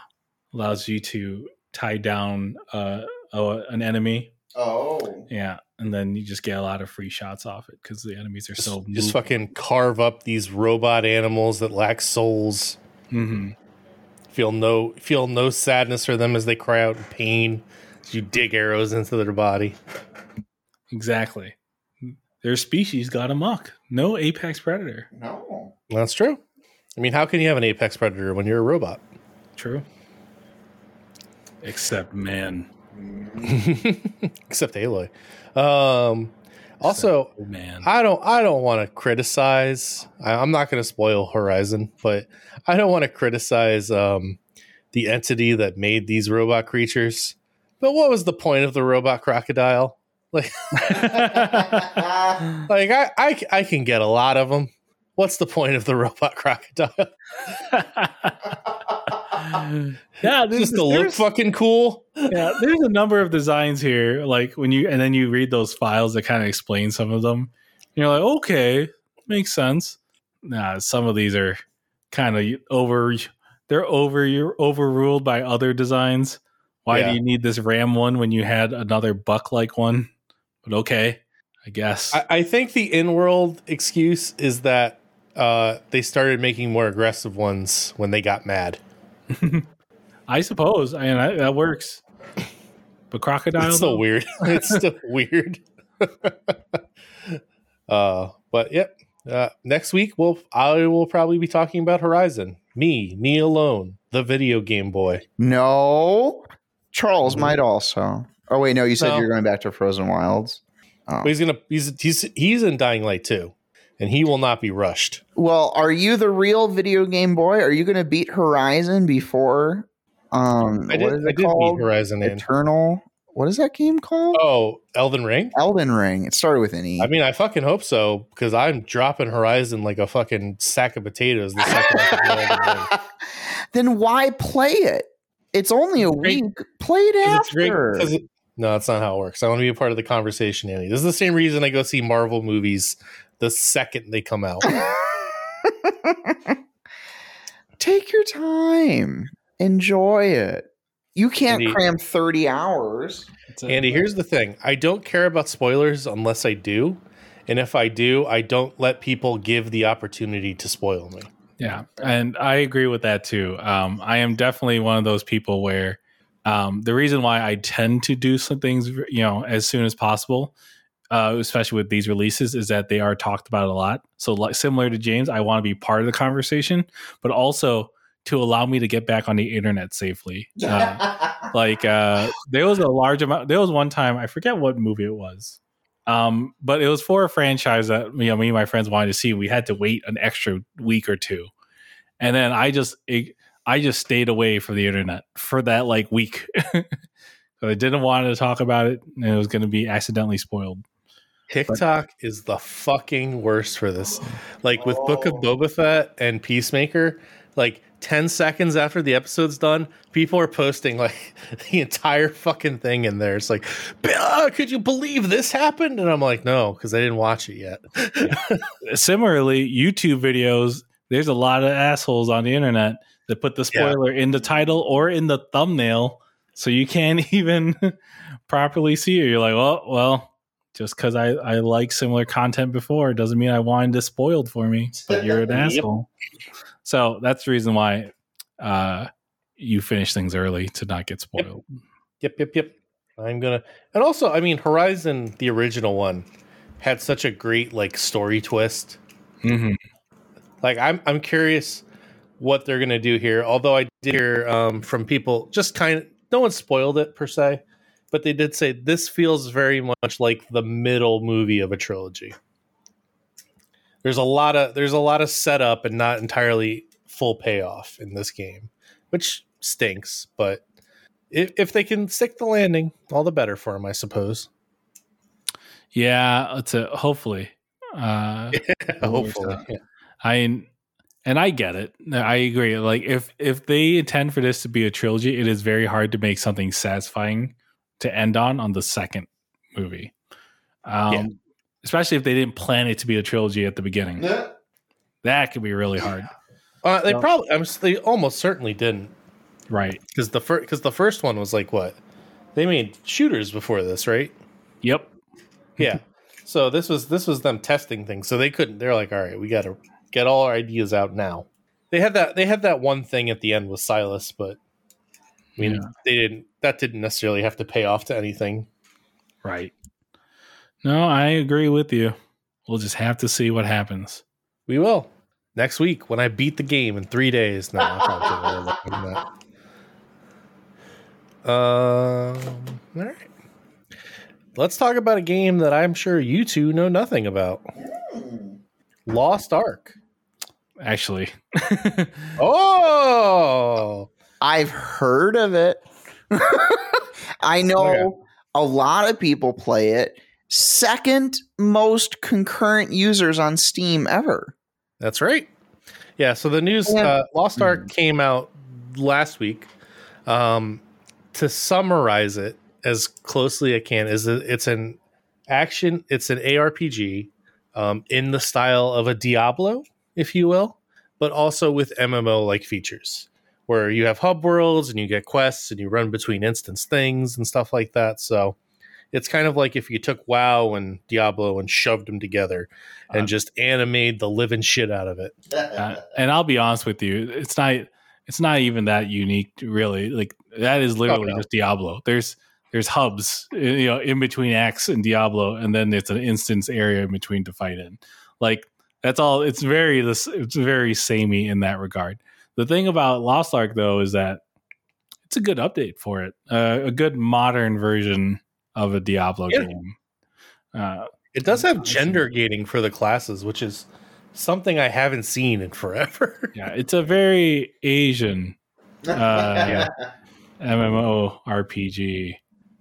S2: allows you to tie down uh, a- an enemy,
S3: Oh.
S2: yeah, and then you just get a lot of free shots off it because the enemies are so
S1: just fucking carve up these robot animals that lack souls.
S2: hmm
S1: Feel no feel no sadness for them as they cry out in pain as you dig arrows into their body.
S2: Exactly. Their species got amok. No apex predator.
S3: No.
S1: That's true. I mean, how can you have an apex predator when you're a robot?
S2: True. Except man,
S1: Except Aloy. Um, also,
S2: oh man.
S1: I don't I don't want to criticize. I, I'm not going to spoil Horizon, but I don't want to criticize um, the entity that made these robot creatures. But what was the point of the robot crocodile? Like, like I, I I can get a lot of them. What's the point of the robot crocodile?
S2: yeah,
S1: Just to look fucking cool.
S2: yeah, there's a number of designs here. Like when you and then you read those files that kind of explain some of them. You're like, okay, makes sense. Nah, some of these are kind of over. They're over. You're overruled by other designs. Why
S1: Yeah.
S2: do you need this ram one when you had another buck like one? But okay, I guess.
S1: I, I think the in-world excuse is that uh, they started making more aggressive ones when they got mad.
S2: I suppose. I mean, I, that works. But crocodile.
S1: It's still
S2: though?
S1: weird. it's still weird. uh, but yep. Uh, next week, we'll I will probably be talking about Horizon. Me, me alone, the video game boy.
S3: No. Charles might also. Oh wait, no, you said
S1: No.
S3: you're going back to Frozen Wilds.
S1: But he's gonna he's he's he's in Dying Light too, and he will not be rushed.
S3: Well, are you the real video game boy? Are you going to beat Horizon before um
S1: I
S3: what
S1: did
S3: is
S1: I
S3: it
S1: did
S3: called?
S1: Horizon in.
S3: Eternal. What is that game called?
S1: Oh, Elden Ring.
S3: Elden Ring. It started with an E.
S1: I mean, I fucking hope so because I'm dropping Horizon like a fucking sack of potatoes. The second I
S3: then why play it? It's only a week. Play it
S1: 'Cause it's great- no, that's not how it works. I want to be a part of the conversation, Andy. This is the same reason I go see Marvel movies the second they come out.
S3: Take your time. Enjoy it. You can't
S1: Andy-
S3: cram 30 hours.
S2: It's a-
S1: Andy, here's the thing I don't care about spoilers unless I do. And if I do, I don't let people give the opportunity to spoil me.
S2: Yeah, and I agree with that too. Um, I am definitely one of those people where Um, the reason why I tend to do some things, you know, as soon as possible, uh, especially with these releases, is that they are talked about a lot. So, like similar to James, I want to be part of the conversation, but also to allow me to get back on the internet safely. Uh, like uh, there was a large amount. There was one time I forget what movie it was, um, but it was for a franchise that you know me and my friends wanted to see. We had to wait an extra week or two, and then I just it, I just stayed away from the internet for that like week. I didn't want to talk about it, and it was going to be accidentally spoiled.
S1: TikTok is the fucking worst for this. Like with Book of Boba Fett and Peacemaker, like 10 seconds after the episode's done, people are posting like the entire fucking thing in there. It's like, "Ah, could you believe this happened? And I'm like, no, because I didn't watch it yet.
S2: Similarly, YouTube videos, there's a lot of assholes on the internet that put the
S1: Yeah.
S2: spoiler in the title or in the thumbnail, so you can't even properly see it. You're like, well, well, just because I, I like similar content before doesn't mean I wanted this spoiled for me. But you're an
S1: Yep.
S2: asshole. So that's the reason why uh, you finish things early to not get spoiled.
S1: Yep, yep, yep. I'm gonna, and also, I mean, Horizon, the original one, had such a great like story twist.
S2: hmm
S1: Like, I'm I'm curious what they're gonna do here. Although I did hear um, from people, just kind of, no one spoiled it per se, but they did say this feels very much like the middle movie of a trilogy. There's a lot of there's a lot of setup and not entirely full payoff in this game, which stinks. But if, if they can stick the landing, all the better for them, I suppose.
S2: Yeah, it's a hopefully. Uh,
S1: Hopefully, yeah.
S2: I and I get it. I agree. Like if if they intend for this to be a trilogy, it is very hard to make something satisfying to end on on the second movie. Um,
S1: Yeah.
S2: Especially if they didn't plan it to be a trilogy at the beginning. That could be really hard.
S1: Uh, they
S2: Well-
S1: probably, I'm, they almost certainly didn't.
S2: Right.
S1: because the first because the first one was like what they made shooters before this right
S2: Yep.
S1: yeah so this was this was them testing things so they couldn't they're like all right we gotta get all our ideas out now they had that they had that one thing at the end with Sylens but i mean
S2: Yeah.
S1: they didn't that didn't necessarily have to pay off to anything
S2: Right. No, I agree with you. We'll just have to see what happens.
S1: we will next week when i beat the game in three days no I'm probably kidding. I wasn't doing that. um all right let's talk about a game that i'm sure you two know nothing about lost ark
S2: Actually.
S1: oh
S3: I've heard of it. I know
S1: Okay.
S3: a lot of people play it. Second most concurrent users on Steam ever.
S1: That's right. Yeah. So the news,
S3: Yeah.
S1: uh, Lost Ark came out last week. Um, to summarize it as closely I can, is that it's an action. It's an ARPG um, in the style of a Diablo, if you will, but also with MMO like features, where you have hub worlds and you get quests and you run between instance things and stuff like that. So. It's kind of like if you took WoW and Diablo and shoved them together and
S2: Uh,
S1: just animated the living shit out of it.
S2: Uh, and I'll be honest with you, it's not it's not even that unique really. Like that is literally
S1: Oh, no.
S2: just Diablo. There's there's hubs you know in between X and Diablo and then it's an instance area in between to fight in. Like that's all it's very this it's very samey in that regard. The thing about Lost Ark though is that it's a good update for it. Uh, a good modern version of a Diablo
S1: Yeah.
S2: game. Uh,
S1: It does have gender gating for the classes, which is something I haven't seen in forever.
S2: yeah, it's a very Asian Uh, MMO RPG.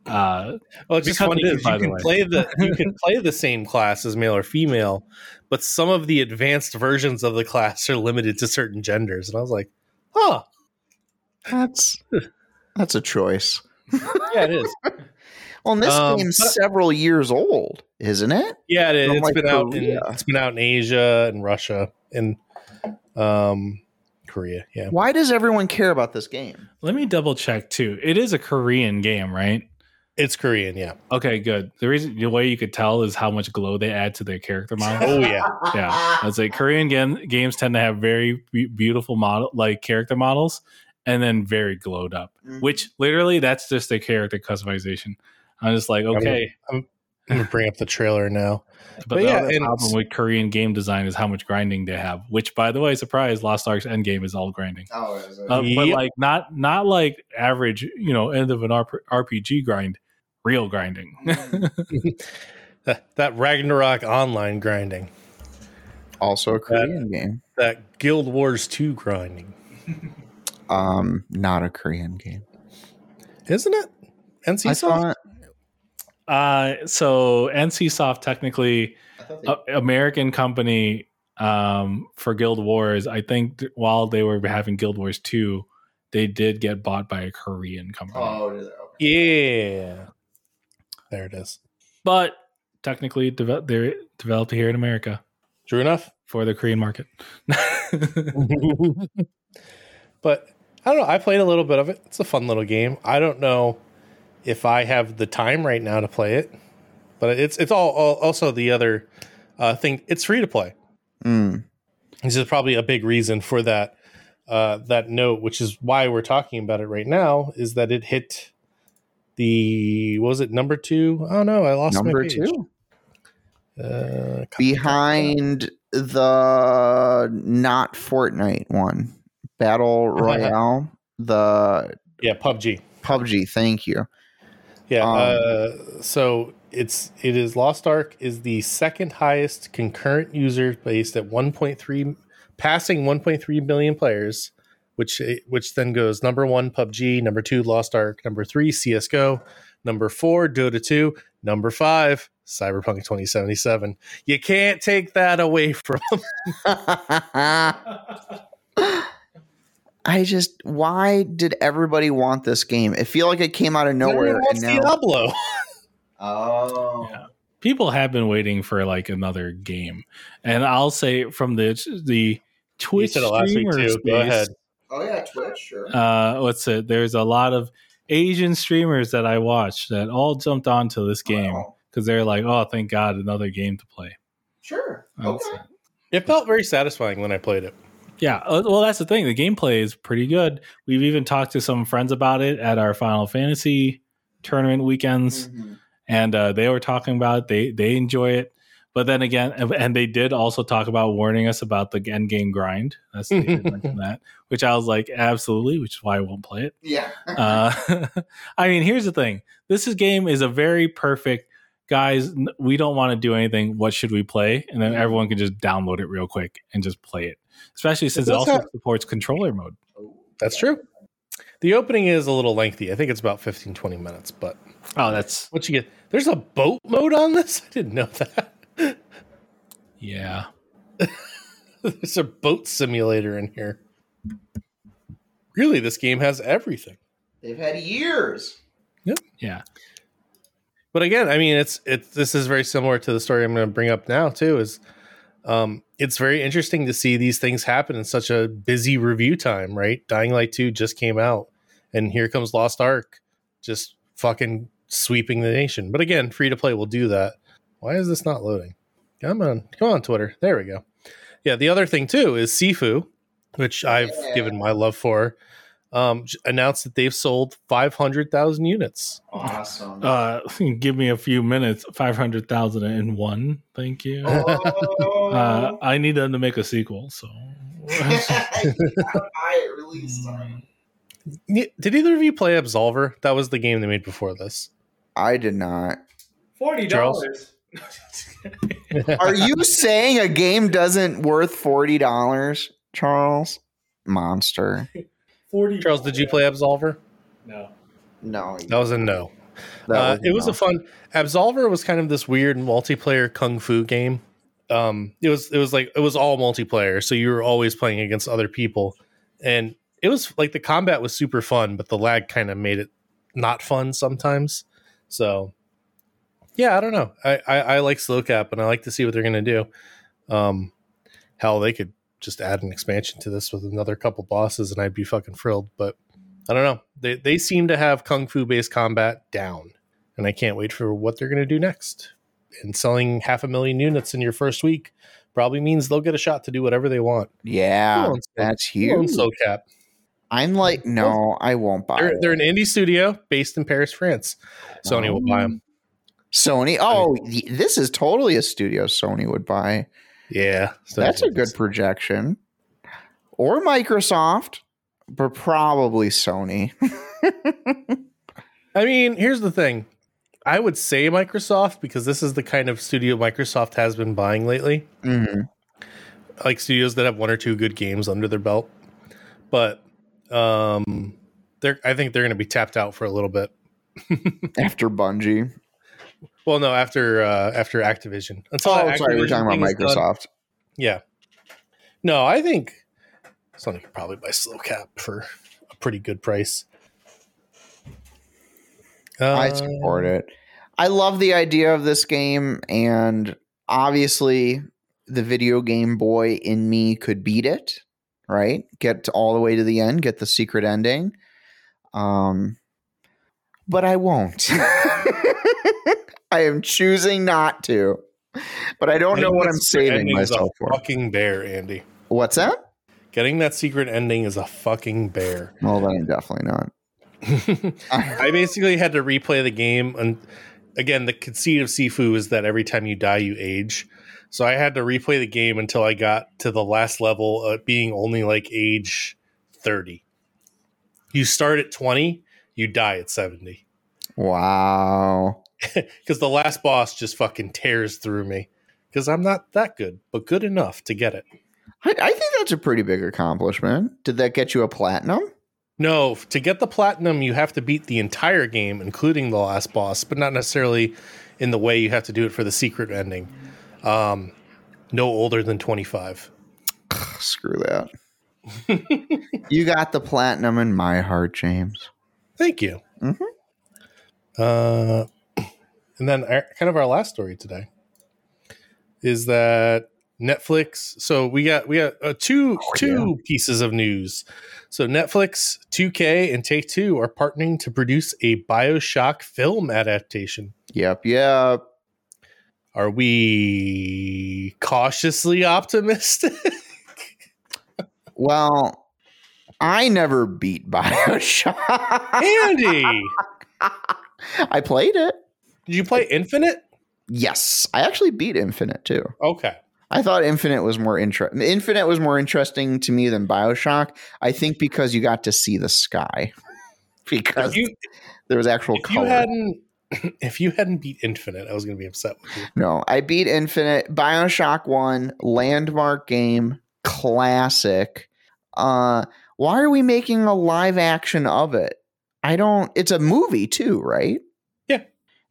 S2: Uh,
S1: well, it's just
S2: Because
S1: funny
S2: it is,
S1: because you can
S2: way.
S1: play the you can play the same class as male or female, but some of the advanced versions of the class are limited to certain genders. And I was like, huh,
S3: That's that's a choice.
S1: yeah, it is.
S3: Well, and this
S1: Um,
S3: game's
S1: but-
S3: several years old, isn't it?
S1: Yeah, it is.
S3: From,
S1: It's
S3: like,
S1: been out in it's been out in Asia and Russia and um Korea. Yeah.
S3: Why does everyone care about this game?
S2: let me double check too. It is a Korean game, right?
S1: It's Korean, yeah.
S2: Okay, good. The reason the way you could tell is how much glow they add to their character model.
S1: Oh yeah.
S2: yeah, I'd say Korean game, games tend to have very be- beautiful model like character models, and then very glowed up.
S3: Mhm.
S2: Which literally, that's just a character customization. I'm just like, okay,
S1: I'm gonna bring up the trailer now.
S2: but,
S1: but
S2: the
S1: yeah,
S2: other
S1: and-
S2: problem with Korean game design is how much grinding they have. Which, by the way, surprise, Lost Ark's Endgame is all grinding.
S3: Oh, is it?
S2: Uh, But like not not like average, you know, end of an RP- RPG grind, real grinding.
S1: that, that Ragnarok online grinding,
S3: also a Korean game.
S1: that Guild Wars 2 grinding,
S3: Um, not a Korean game.
S1: isn't it? NC
S3: I
S1: Soft?
S2: uh, so NCSoft technically
S3: I thought
S2: a- American company um, for Guild Wars. I think th- while they were having Guild Wars two, they did get bought by a Korean company.
S3: Oh. Okay.
S1: Yeah. There it is.
S2: But technically, deve- they're developed here in America
S1: True enough.
S2: for the Korean market.
S1: but I don't know. I played a little bit of it. It's a fun little game. I don't know if I have the time right now to play it, but it's it's all, all also the other uh, thing. It's free to play.
S3: Mm.
S1: This is probably a big reason for that uh, that note, which is why we're talking about it right now. Is that it hit the was it number two? Oh no, I lost
S3: Number
S1: my page.
S3: two.
S1: Uh,
S3: Behind the not Fortnite one, Battle Royale, the
S1: yeah, PUBG.
S3: PUBG. Thank you.
S1: Yeah.
S3: Um,
S1: uh, so it's it is Lost Ark is the second highest concurrent user base at 1.3, passing 1.3 million players, which eh, which then goes number one PUBG, number two Lost Ark, number three CS:GO, number four Dota 2, number five Cyberpunk 2077. You can't take that away from.
S3: I just why did everybody want this game? It feel like it came out of nowhere. And
S1: wants
S3: now,
S1: Diablo.
S3: oh,
S2: Yeah. People have been waiting for like another game, and I'll say from the the Twitch
S1: said it last week,
S2: streamer
S1: too.
S2: space,
S1: Go ahead.
S3: Oh yeah, Twitch, sure.
S2: uh what's it there's a lot of asian streamers that i watch that all jumped onto this game
S3: Wow.
S2: because they're like oh thank god another game to play
S3: Sure.
S2: That's it.
S1: It felt very satisfying when I played it.
S2: yeah uh, well that's the thing the gameplay is pretty good we've even talked to some friends about it at our final fantasy tournament weekends
S3: Mhm.
S2: and uh, they were talking about it. they they enjoy it but then again and they did also talk about warning us about the end game grind that's they did mention that which i was like absolutely which is why i won't play it
S3: Yeah.
S2: Uh, I mean, here's the thing: this is game is a very perfect. Guys, we don't want to do anything. What should we play? And then everyone can just download it real quick and just play it. Especially since it
S1: does
S2: also
S1: have-
S2: supports controller mode.
S1: That's true. The opening is a little lengthy. I think it's about 15, 20 minutes, but
S2: Oh, that's
S1: what you get? There's a boat mode on this? I didn't know that.
S2: Yeah.
S1: There's a boat simulator in here. Really, this game has everything.
S3: They've had years. Yep.
S2: Yeah.
S1: But again, I mean, it's it's this is very similar to the story I'm going to bring up now too. Is um, it's very interesting to see these things happen in such a busy review time, right? Dying Light Two just came out, and here comes Lost Ark, just fucking sweeping the nation. But again, free to play will do that. Why is this not loading? Come on, come on, Twitter. There we go. Yeah, the other thing too is Sifu, which I've
S3: Yeah.
S1: given my love for. Um, announced that they've sold 500,000 units.
S3: Awesome.
S2: Uh, give me a few minutes. Five hundred thousand and one. Thank you.
S3: Oh.
S2: Uh, I need them to make a sequel. So.
S3: I release time.
S1: Did either of you play Absolver? That was the game they made before this.
S3: I did not.
S2: Forty
S1: Charles?
S3: Are you saying a game doesn't worth forty dollars, Charles? Monster.
S2: Forty.
S1: Charles, did you play Absolver?
S2: No.
S3: No,
S1: That was a no.
S3: that
S1: Uh, it was
S3: no.
S1: a fun. Absolver was kind of this weird multiplayer kung fu game. Um, it was it was like it was all multiplayer, so you were always playing against other people, and it was like the combat was super fun, but the lag kind of made it not fun sometimes. So, yeah, I don't know. I I, I like Sloclap, and I like to see what they're gonna do. Um, hell, they could just add an expansion to this with another couple bosses, and I'd be fucking thrilled. But I don't know. They they seem to have kung fu based combat down, and I can't wait for what they're going to do next. And selling half a million units in your first week probably means they'll get a shot to do whatever they want.
S3: Yeah,
S1: owns-
S3: that's huge.
S1: Slow cap.
S3: I'm like, no, I won't buy
S1: They're, they're an indie studio based in Paris, France. Sony will buy them.
S3: Sony. Oh, this is totally a studio Sony would buy.
S1: Yeah, so
S3: That's a good projection. Or Microsoft, but probably Sony.
S1: I mean, here's the thing. I would say Microsoft because this is the kind of studio Microsoft has been buying lately.
S3: Mhm.
S1: Like studios that have one or two good games under their belt. But um they're I think they're going to be tapped out for a little bit.
S3: After Bungie.
S1: Well, no, after uh after Activision. Until
S3: Oh,
S1: that
S3: sorry, we're talking about Microsoft.
S1: Yeah. No, I think Sony could probably buy Sloclap for a pretty good price.
S3: I
S1: Uh,
S3: support it. I love the idea of this game, and obviously, the video game boy in me could beat it. Right, get all the way to the end, get the secret ending. Um, but I won't. I am choosing not to. But I don't know what I'm saving myself for.
S1: Fucking bear, Andy.
S3: What's that?
S1: Getting that secret ending is a fucking bear.
S3: Well, then I'm definitely not.
S1: I basically had to replay the game, and again, the conceit of Sifu is that every time you die, you age. So I had to replay the game until I got to the last level, uh, being only like age thirty. You start at twenty, you die at seventy,
S3: Wow.
S1: because the last boss just fucking tears through me. Because I'm not that good, but good enough to get it.
S3: I, I think that's a pretty big accomplishment. Did that get you a platinum?
S1: No, to get the platinum, you have to beat the entire game, including the last boss, but not necessarily in the way you have to do it for the secret ending. Um, no older than 25.
S3: Screw that. you got the platinum in my heart, James.
S1: Thank you.
S3: Mhm.
S1: Uh, and then our, kind of our last story today is that Netflix. So we got we got uh, two
S3: Oh,
S1: two pieces of news. So Netflix, 2K, and Take Two are partnering to produce a Bioshock film adaptation.
S3: Yep, yep.
S1: Are we cautiously optimistic?
S3: Well, I never beat Bioshock.
S1: Andy,
S3: I played it.
S1: Did you play Infinite?
S3: Yes, I actually beat Infinite too.
S1: Okay.
S3: I thought Infinite was more interesting. Infinite was more interesting to me than Bioshock. I think because you got to see the sky. because
S1: you
S3: there was actual
S1: if you
S3: color.
S1: hadn't if you hadn't beat Infinite, I was going to be upset with you.
S3: No, I beat Infinite, Bioshock 1, landmark game, classic. Uh why are we making a live action of it? I don't it's a movie too, right?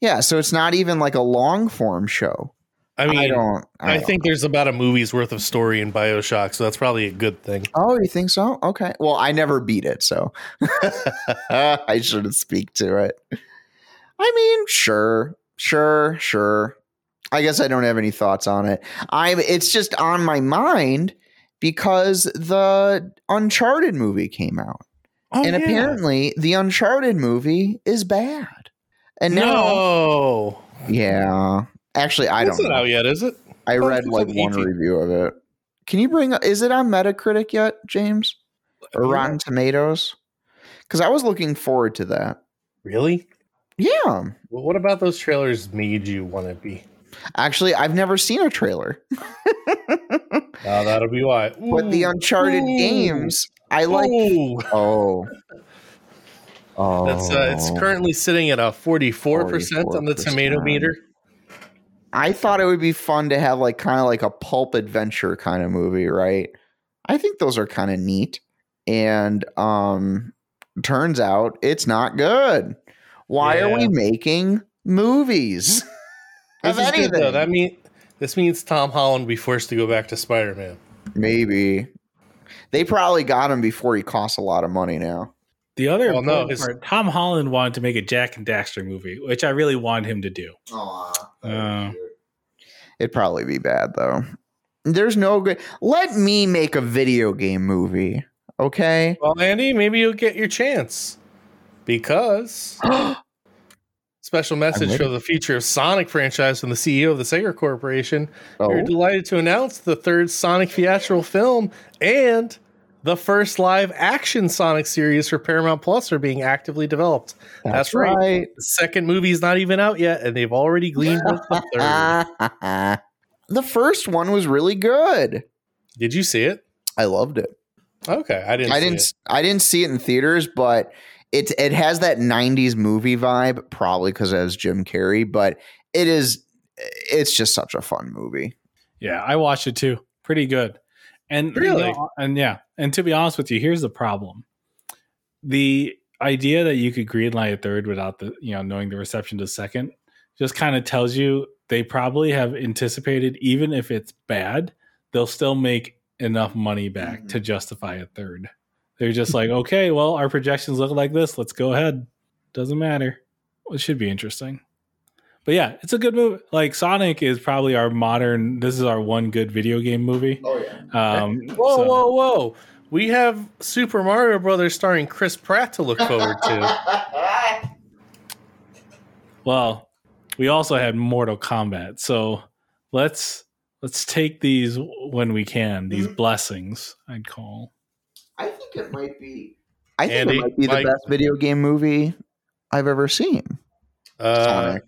S1: Yeah.
S3: So it's not even like a long form show.
S1: I
S3: I,
S1: mean, I,
S3: don't I, don't-
S1: think there's about a movie's worth of story in BioShock, so that's probably a good thing.
S3: Oh, you think so? Okay. Well, I never beat it, so I shouldn't speak to it. I mean, sure, sure, sure. I guess I don't have any thoughts on it. I it's just on my mind because the Uncharted movie came out.
S1: Oh,
S3: and
S1: yeah.
S3: apparently the Uncharted movie is bad. And now
S1: no,
S3: Yeah. Actually, I
S1: it's
S3: don't
S1: not
S3: know.
S1: out yet, is it?
S3: I read like one
S1: 18.
S3: review of it. Can you bring up is it on Metacritic yet, James? Or
S1: Yeah.
S3: Rotten Tomatoes? Because I was looking forward to that.
S1: Really?
S3: Yeah.
S1: Well, what about those trailers made you want to be?
S3: Actually, I've never seen a trailer.
S1: Uh, that'll be why.
S3: but the Uncharted
S1: Ooh.
S3: games, I like
S1: Ooh.
S3: Oh. Oh.
S1: That's uh, it's currently sitting at a 44% on the tomato meter.
S3: I thought it would be fun to have like kind of like a pulp adventure kind of movie, right? I think those are kind of neat. And um turns out it's not good. Why are we making movies?
S1: This
S3: of
S1: is good, though. That mean this means Tom Holland will be forced to go back to Spider-Man.
S3: Maybe. They probably got him before he costs a lot of money now.
S2: The other
S1: Well, no,
S2: important part, Tom Holland wanted to make a Jak and Daxter movie, which I really wanted him to do. Uh,
S3: It'd probably be bad though. There's no good. Let me make a video game movie, okay?
S1: Well, Andy, maybe you'll get your chance because special message for the future of Sonic franchise from the CEO of the Sega Corporation. We're
S3: oh,
S1: delighted to announce the third Sonic theatrical film and the first live action Sonic series for Paramount Plus are being actively developed. That's right. The second movie's not even out yet, and they've already gleaned the third.
S3: the first one was really good.
S1: Did you see it?
S3: I loved it.
S1: Okay, I didn't.
S3: I
S1: see
S3: didn't.
S1: it.
S3: I didn't see it in theaters, but it it has that '90s movie vibe, probably because it has Jim Carrey. But it is. It's just such a fun movie.
S2: Yeah, I watched it too. Pretty good. And you
S1: Really?
S2: know, and yeah, and to be honest with you, here's the problem: the idea that you could greenlight a third without the you know knowing the reception to second just kind of tells you they probably have anticipated, even if it's bad, they'll still make enough money back
S3: Mhm.
S2: to justify a third. They're just like, okay, well, our projections look like this. Let's go ahead. Doesn't matter. It should be interesting. But yeah, it's a good movie. Like Sonic is probably our modern. This is our one good video game movie.
S3: Oh yeah.
S2: Um,
S1: Whoa,
S2: so-
S1: whoa, whoa! We have Super Mario Brothers starring Chris Pratt to look forward to.
S2: Well, we also had Mortal Kombat. So let's let's take these when we can. These blessings, I'd call.
S3: I think it might be. I think
S1: Andy,
S3: it might be the
S1: Mike?
S3: best video game movie I've ever seen.
S1: Uh,
S3: Sonic.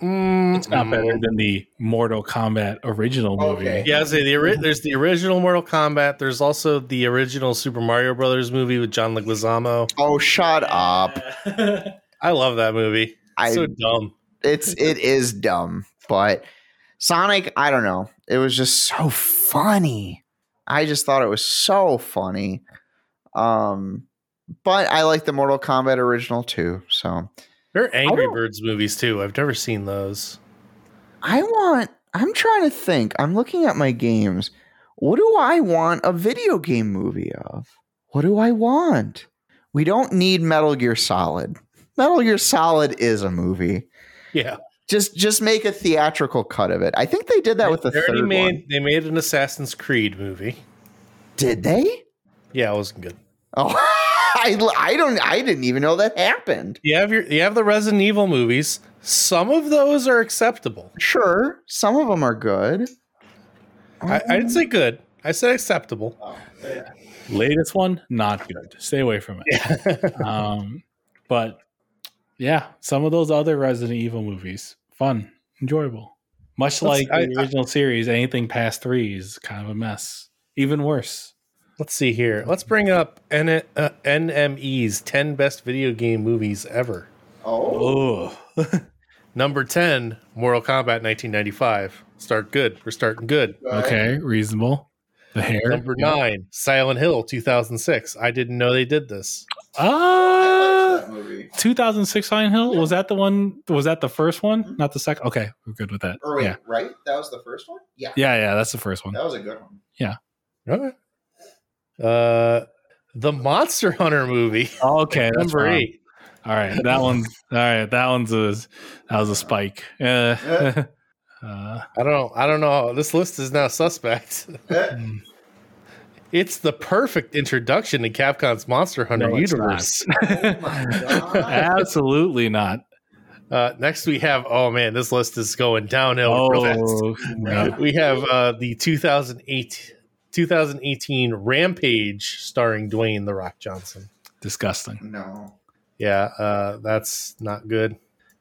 S1: Mm,
S2: It's not better than the Mortal Kombat original movie.
S3: Okay.
S1: Yeah, I say the ori- there's the original Mortal Kombat. There's also the original Super Mario Brothers movie with John Leguizamo.
S3: Oh, shut up!
S1: I love that movie.
S3: I
S1: so dumb.
S3: it's it is dumb, but Sonic, I don't know. It was just so funny. I just thought it was so funny. Um, but I like the Mortal Kombat original too. So
S1: There are Angry
S3: oh.
S1: Birds movies too. I've never seen those.
S3: I want. I'm trying to think. I'm looking at my games. What do I want a video game movie of? What do I want? We don't need Metal Gear Solid. Metal Gear Solid is a movie.
S1: Yeah,
S3: Just just make a theatrical cut of it. I think they did that with the
S1: they
S3: third
S1: made
S3: one.
S1: they made an Assassin's Creed movie.
S3: Did they?
S1: Yeah, it wasn't good.
S3: Oh, I, I don't I didn't even know that happened.
S1: You have your you have the Resident Evil movies. Some of those are acceptable.
S3: Sure, some of them are good.
S1: I, I didn't say good. I said acceptable.
S2: Latest one, not good. Stay away from it. um, but yeah, some of those other Resident Evil movies, fun, enjoyable. Much
S1: Let's-
S2: like
S1: I-
S2: the original series, anything past three is kind of a mess. Even worse.
S1: Let's see here. Let's bring up N- uh, NME's 10 best video game movies ever.
S3: Oh,
S1: Number 10, Mortal Kombat 1995. Start good. We're starting good.
S2: okay, reasonable. The hair.
S1: Number 9, Silent Hill 2006. I didn't know they did this.
S2: Ah,
S3: movie.
S2: 2006 Silent Hill. Was that the one? Was that the first one? Not the second. Okay, we're good with that. Yeah,
S3: right? That was the first one. Yeah,
S2: yeah, yeah. That's the first one.
S3: That was a good one. Yeah.
S1: Okay. Uh, the Monster Hunter movie,
S2: Okay,
S1: number
S2: wrong.
S1: 8.
S2: All right, that one. All right, that one's a that was a spike. Uh, uh,
S1: I don't know. I don't know. This list is now suspect.
S2: mm,
S1: It's the perfect introduction to Capcom's Monster Hunter
S2: No, it's
S1: universe.
S2: absolutely not.
S1: Uh, next, we have. Oh man, this list is going downhill. real fast.
S2: Oh, no.
S1: We have uh, the 2008, 2018 Rampage starring Dwayne the Rock Johnson.
S2: disgusting.
S3: No.
S1: Yeah, uh, that's not good.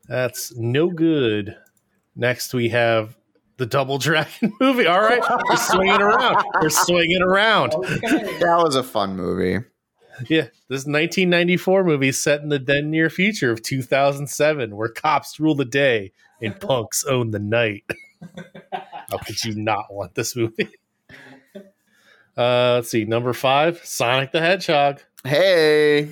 S1: That's no good. Next, we have the Double Dragon movie. All right, we're swinging around. We're swinging around.
S3: That was a fun movie.
S1: Yeah, this 1994 movie set in the then near future of 2007, where cops rule the day and punks own the night. How could you not want this movie? Uh, let's see, number five, Sonic the Hedgehog.
S3: Hey,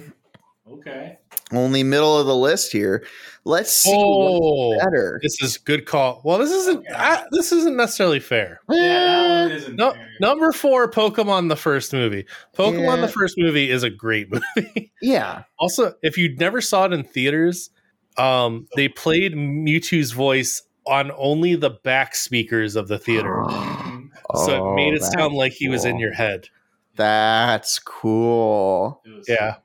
S2: Okay.
S3: only middle of the list here. Let's see
S1: Oh,
S3: what's better.
S1: this is good call. Well, this isn't. I, this isn't necessarily fair.
S2: isn't
S1: No, number four, Pokemon the first movie. Pokemon
S3: Yeah.
S1: the first movie is a great movie.
S3: Yeah.
S1: also, if you never saw it in theaters, um, they played Mewtwo's voice on only the back speakers of the theater, so it made it
S3: Oh,
S1: sound like he was in your head.
S3: That's cool.
S1: Yeah,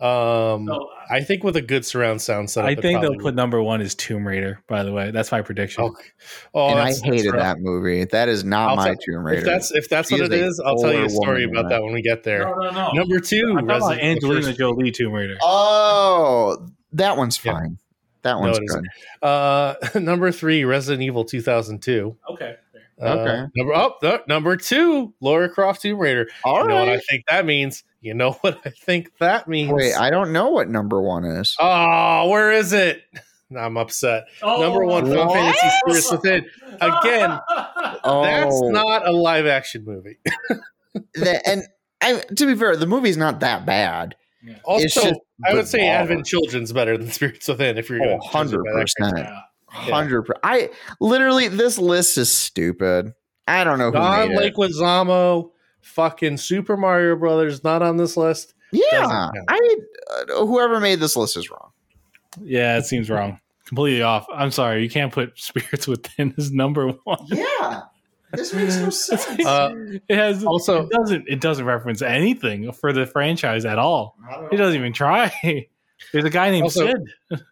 S1: Um,
S2: So,
S1: I think with a good surround sound setup,
S2: I think they'll
S1: probably
S2: put number one is Tomb Raider. By the way, that's my prediction.
S1: would. Okay. Oh,
S3: and I
S1: that's- that's
S3: hated
S1: rough.
S3: that movie. That is not
S1: I'll
S3: my
S1: tell-
S3: Tomb Raider.
S1: If that's if that's
S3: She
S1: what
S3: is
S1: it
S3: a
S1: is, I'll tell you a story about
S3: that.
S1: that when we get there.
S2: no, no, no.
S1: Number two,
S2: I'm about
S1: Resident- the
S2: Angelina
S1: first-
S2: Jolie Tomb Raider.
S3: oh, that one's
S1: Yeah.
S3: fine. That one's
S1: it
S3: good.
S1: Uh, number three, Resident Evil 2002.
S2: Okay.
S1: Uh,
S3: Okay.
S1: Number oh, no, number two, Lara Croft Tomb Raider.
S3: All
S1: you know what I think that means? You know what I think that means?
S3: Wait, I don't know what number one is.
S1: oh, where is it? I'm upset. Number one, Final
S3: What?
S1: Fantasy Spirits Within. Again,
S3: Oh,
S1: that's not a live action movie.
S3: that, and I, to be fair, the movie's not that bad.
S1: Also, I would say. Advent Children's better than Spirits Within if you're
S3: Oh,
S1: going to
S3: 100%.
S2: Yeah.
S3: Hundred. per I literally this list is stupid. I don't know who
S1: Don
S3: made it.
S1: Lake Zamo, fucking Super Mario Brothers, not on this list.
S3: Yeah. I uh, whoever made this list is wrong.
S2: Yeah, it seems wrong. Completely off. I'm sorry. You can't put Spirits Within as number one.
S3: Yeah, this makes no sense.
S1: Uh,
S2: It has
S1: Also-
S2: it doesn't it doesn't reference anything for the franchise at all. It doesn't even try. There's a guy named
S1: Also-
S2: Sid.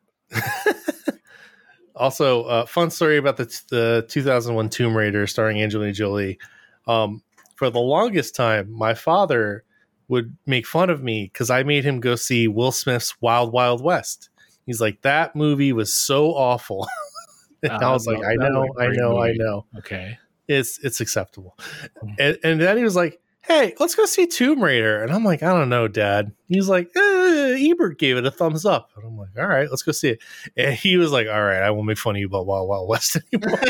S1: Also, uh, fun story about the the 2001 Tomb Raider starring Angelina Jolie. Um, for the longest time, my father would make fun of me because I made him go see Will Smith's Wild Wild West. He's like, that movie was so awful. and
S2: Uh,
S1: I was like, I know, I know, I know.
S2: Okay.
S1: It's it's acceptable. And, and then he was like, hey, let's go see Tomb Raider. And I'm like, I don't know, Dad. He's like, eh, Ebert gave it a thumbs up. And I'm like, all right, let's go see it. And he was like, all right, I won't make fun of you about Wild Wild West anymore.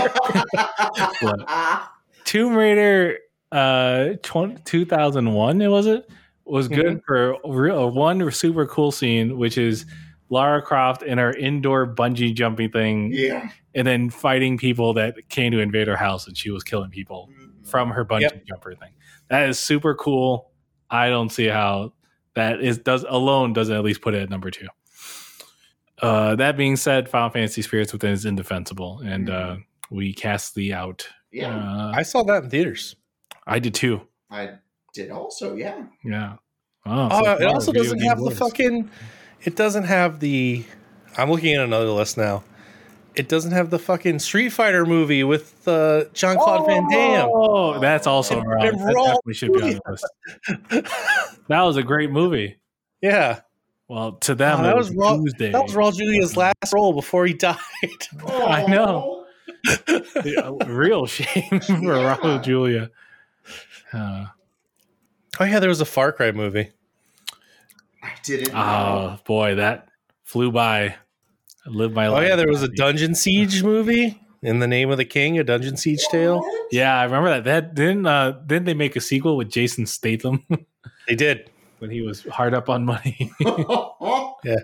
S2: Tomb Raider uh 20, 2001 it was it was good mm-hmm. for real, uh, one super cool scene which is Lara Croft in her indoor bungee jumping thing
S3: yeah,
S2: and then fighting people that came to invade her house and she was killing people mm-hmm. from her bungee
S1: Yep.
S2: jumper thing. That is super cool. I don't see how that is does alone doesn't at least put it at number two. Uh, that being said, Final Fantasy Spirits Within is indefensible, and uh, we cast the out.
S3: yeah.
S2: Uh,
S1: I saw that in theaters.
S2: I did too.
S3: I did also. Yeah,
S2: Yeah. Oh,
S1: Oh,
S2: so
S1: it also doesn't
S2: game
S1: have the fucking. It doesn't have the. I'm looking at another list now. It doesn't have the fucking Street Fighter movie with uh, John Claude Van Damme.
S2: Oh, that's also
S1: And-
S2: wrong.
S1: and
S2: That
S1: Raw
S2: definitely should be on the list. That was a great movie.
S1: yeah,
S2: Well, to them,
S1: Oh, that was
S2: was Tuesday.
S1: that was Raul Julia's last role before he died.
S2: I know. Real shame for
S3: Yeah.
S2: Raul Julia. Uh,
S1: Oh yeah, there was a Far Cry movie.
S3: I didn't.
S2: oh boy, that flew by. I lived my
S1: Oh
S2: life.
S1: yeah, there was a Dungeon Siege movie. In the Name of the King, a Dungeon Siege tale.
S2: Yeah, I remember that. That didn't uh, didn't they make a sequel with Jason Statham
S1: They did
S2: when he was hard up on money?
S1: Yeah.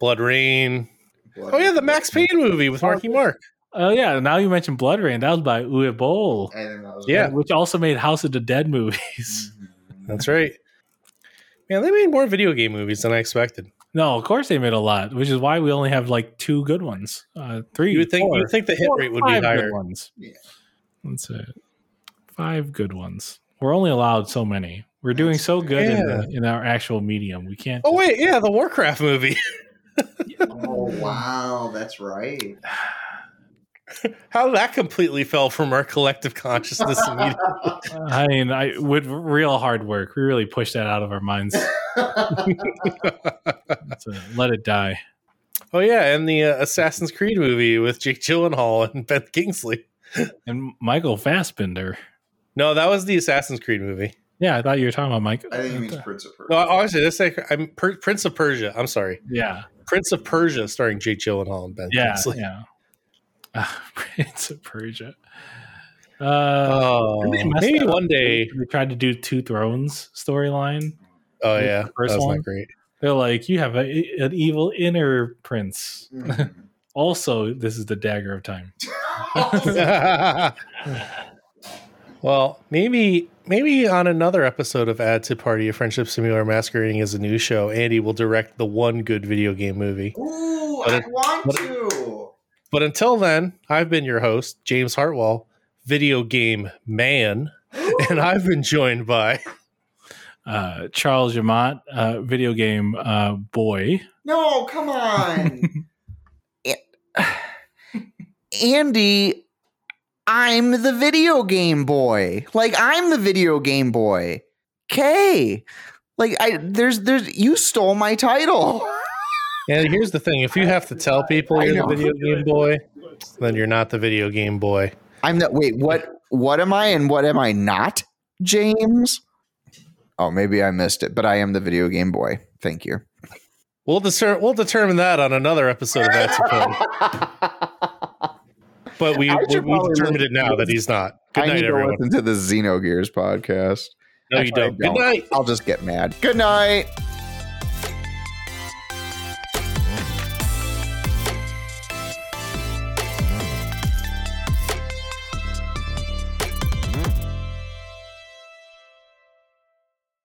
S1: BloodRayne. Oh yeah, the Max Payne movie with Marky Mark.
S2: Oh yeah, now you mentioned BloodRayne. That was by Uwe Boll.
S3: I think that was
S1: Yeah.
S2: which also made House of the Dead movies.
S1: That's right. Man, they made more video game movies than I expected.
S2: No, of course they made a lot, which is why we only have like two good ones. Uh, three.
S1: You would think
S2: four,
S1: you would think the hit
S2: four,
S1: rate would be
S2: five
S1: higher.
S2: Good ones.
S3: Yeah.
S2: That's it. Five good ones. We're only allowed so many. We're doing
S3: That's
S2: so good in, the, in our actual medium. We can't.
S1: Oh wait, yeah, the Warcraft movie.
S3: Oh wow, that's right.
S1: How that completely fell from our collective consciousness.
S2: I mean, I with real hard work, we really pushed that out of our minds. So let it die.
S1: Oh yeah, and the uh, Assassin's Creed movie with Jake Gyllenhaal and Ben Kingsley.
S2: And Michael Fassbender.
S1: No, that was the Assassin's Creed movie.
S2: Yeah, I thought you were talking about Mike.
S3: I think he means Prince of Persia.
S1: No, honestly, this like I'm per- Prince of Persia. I'm sorry,
S2: Yeah,
S1: Prince of Persia, starring Jake Gyllenhaal and Ben
S2: yeah,
S1: Kingsley.
S2: yeah. Ah, Prince of Persia. Uh,
S1: Oh,
S2: Didn't they mess
S1: maybe one day.
S2: we tried to do two thrones storyline.
S1: Oh
S2: the
S1: yeah,
S2: first
S1: that was
S2: one?
S1: not great.
S2: They're like, you have a, an evil inner prince.
S3: Mhm.
S2: Also, this is the dagger of time.
S1: well, maybe maybe on another episode of Add to Party, a Friendship Simulator masquerading as a new show, Andy will direct the one good video game movie.
S3: Ooh,
S1: But
S3: I
S1: it-
S3: want
S1: but-
S3: to.
S1: But until then, I've been your host, James Hartwell, video game man, and I've been joined by.
S2: Uh, Charles Jamont, uh, video game uh, boy.
S3: No, come on. It- Andy, I'm the video game boy. Like I'm the video game boy. Okay. Like I there's there's you stole my title.
S1: And here's the thing: if you have to tell people you're
S3: know.
S1: the video game boy, then you're not the video game boy.
S3: I'm the wait, what what am I and what am I not, James? Oh, maybe I missed it, but I am the video game boy. Thank you.
S1: We'll deter- we'll determine that on another episode of That's. But we we, we determined it now that he's not. Good
S3: I
S1: night,
S3: need to
S1: everyone.
S3: listen to the Xenogears podcast.
S1: No, you
S3: I
S1: don't. Good night.
S3: I'll just get mad. Good night.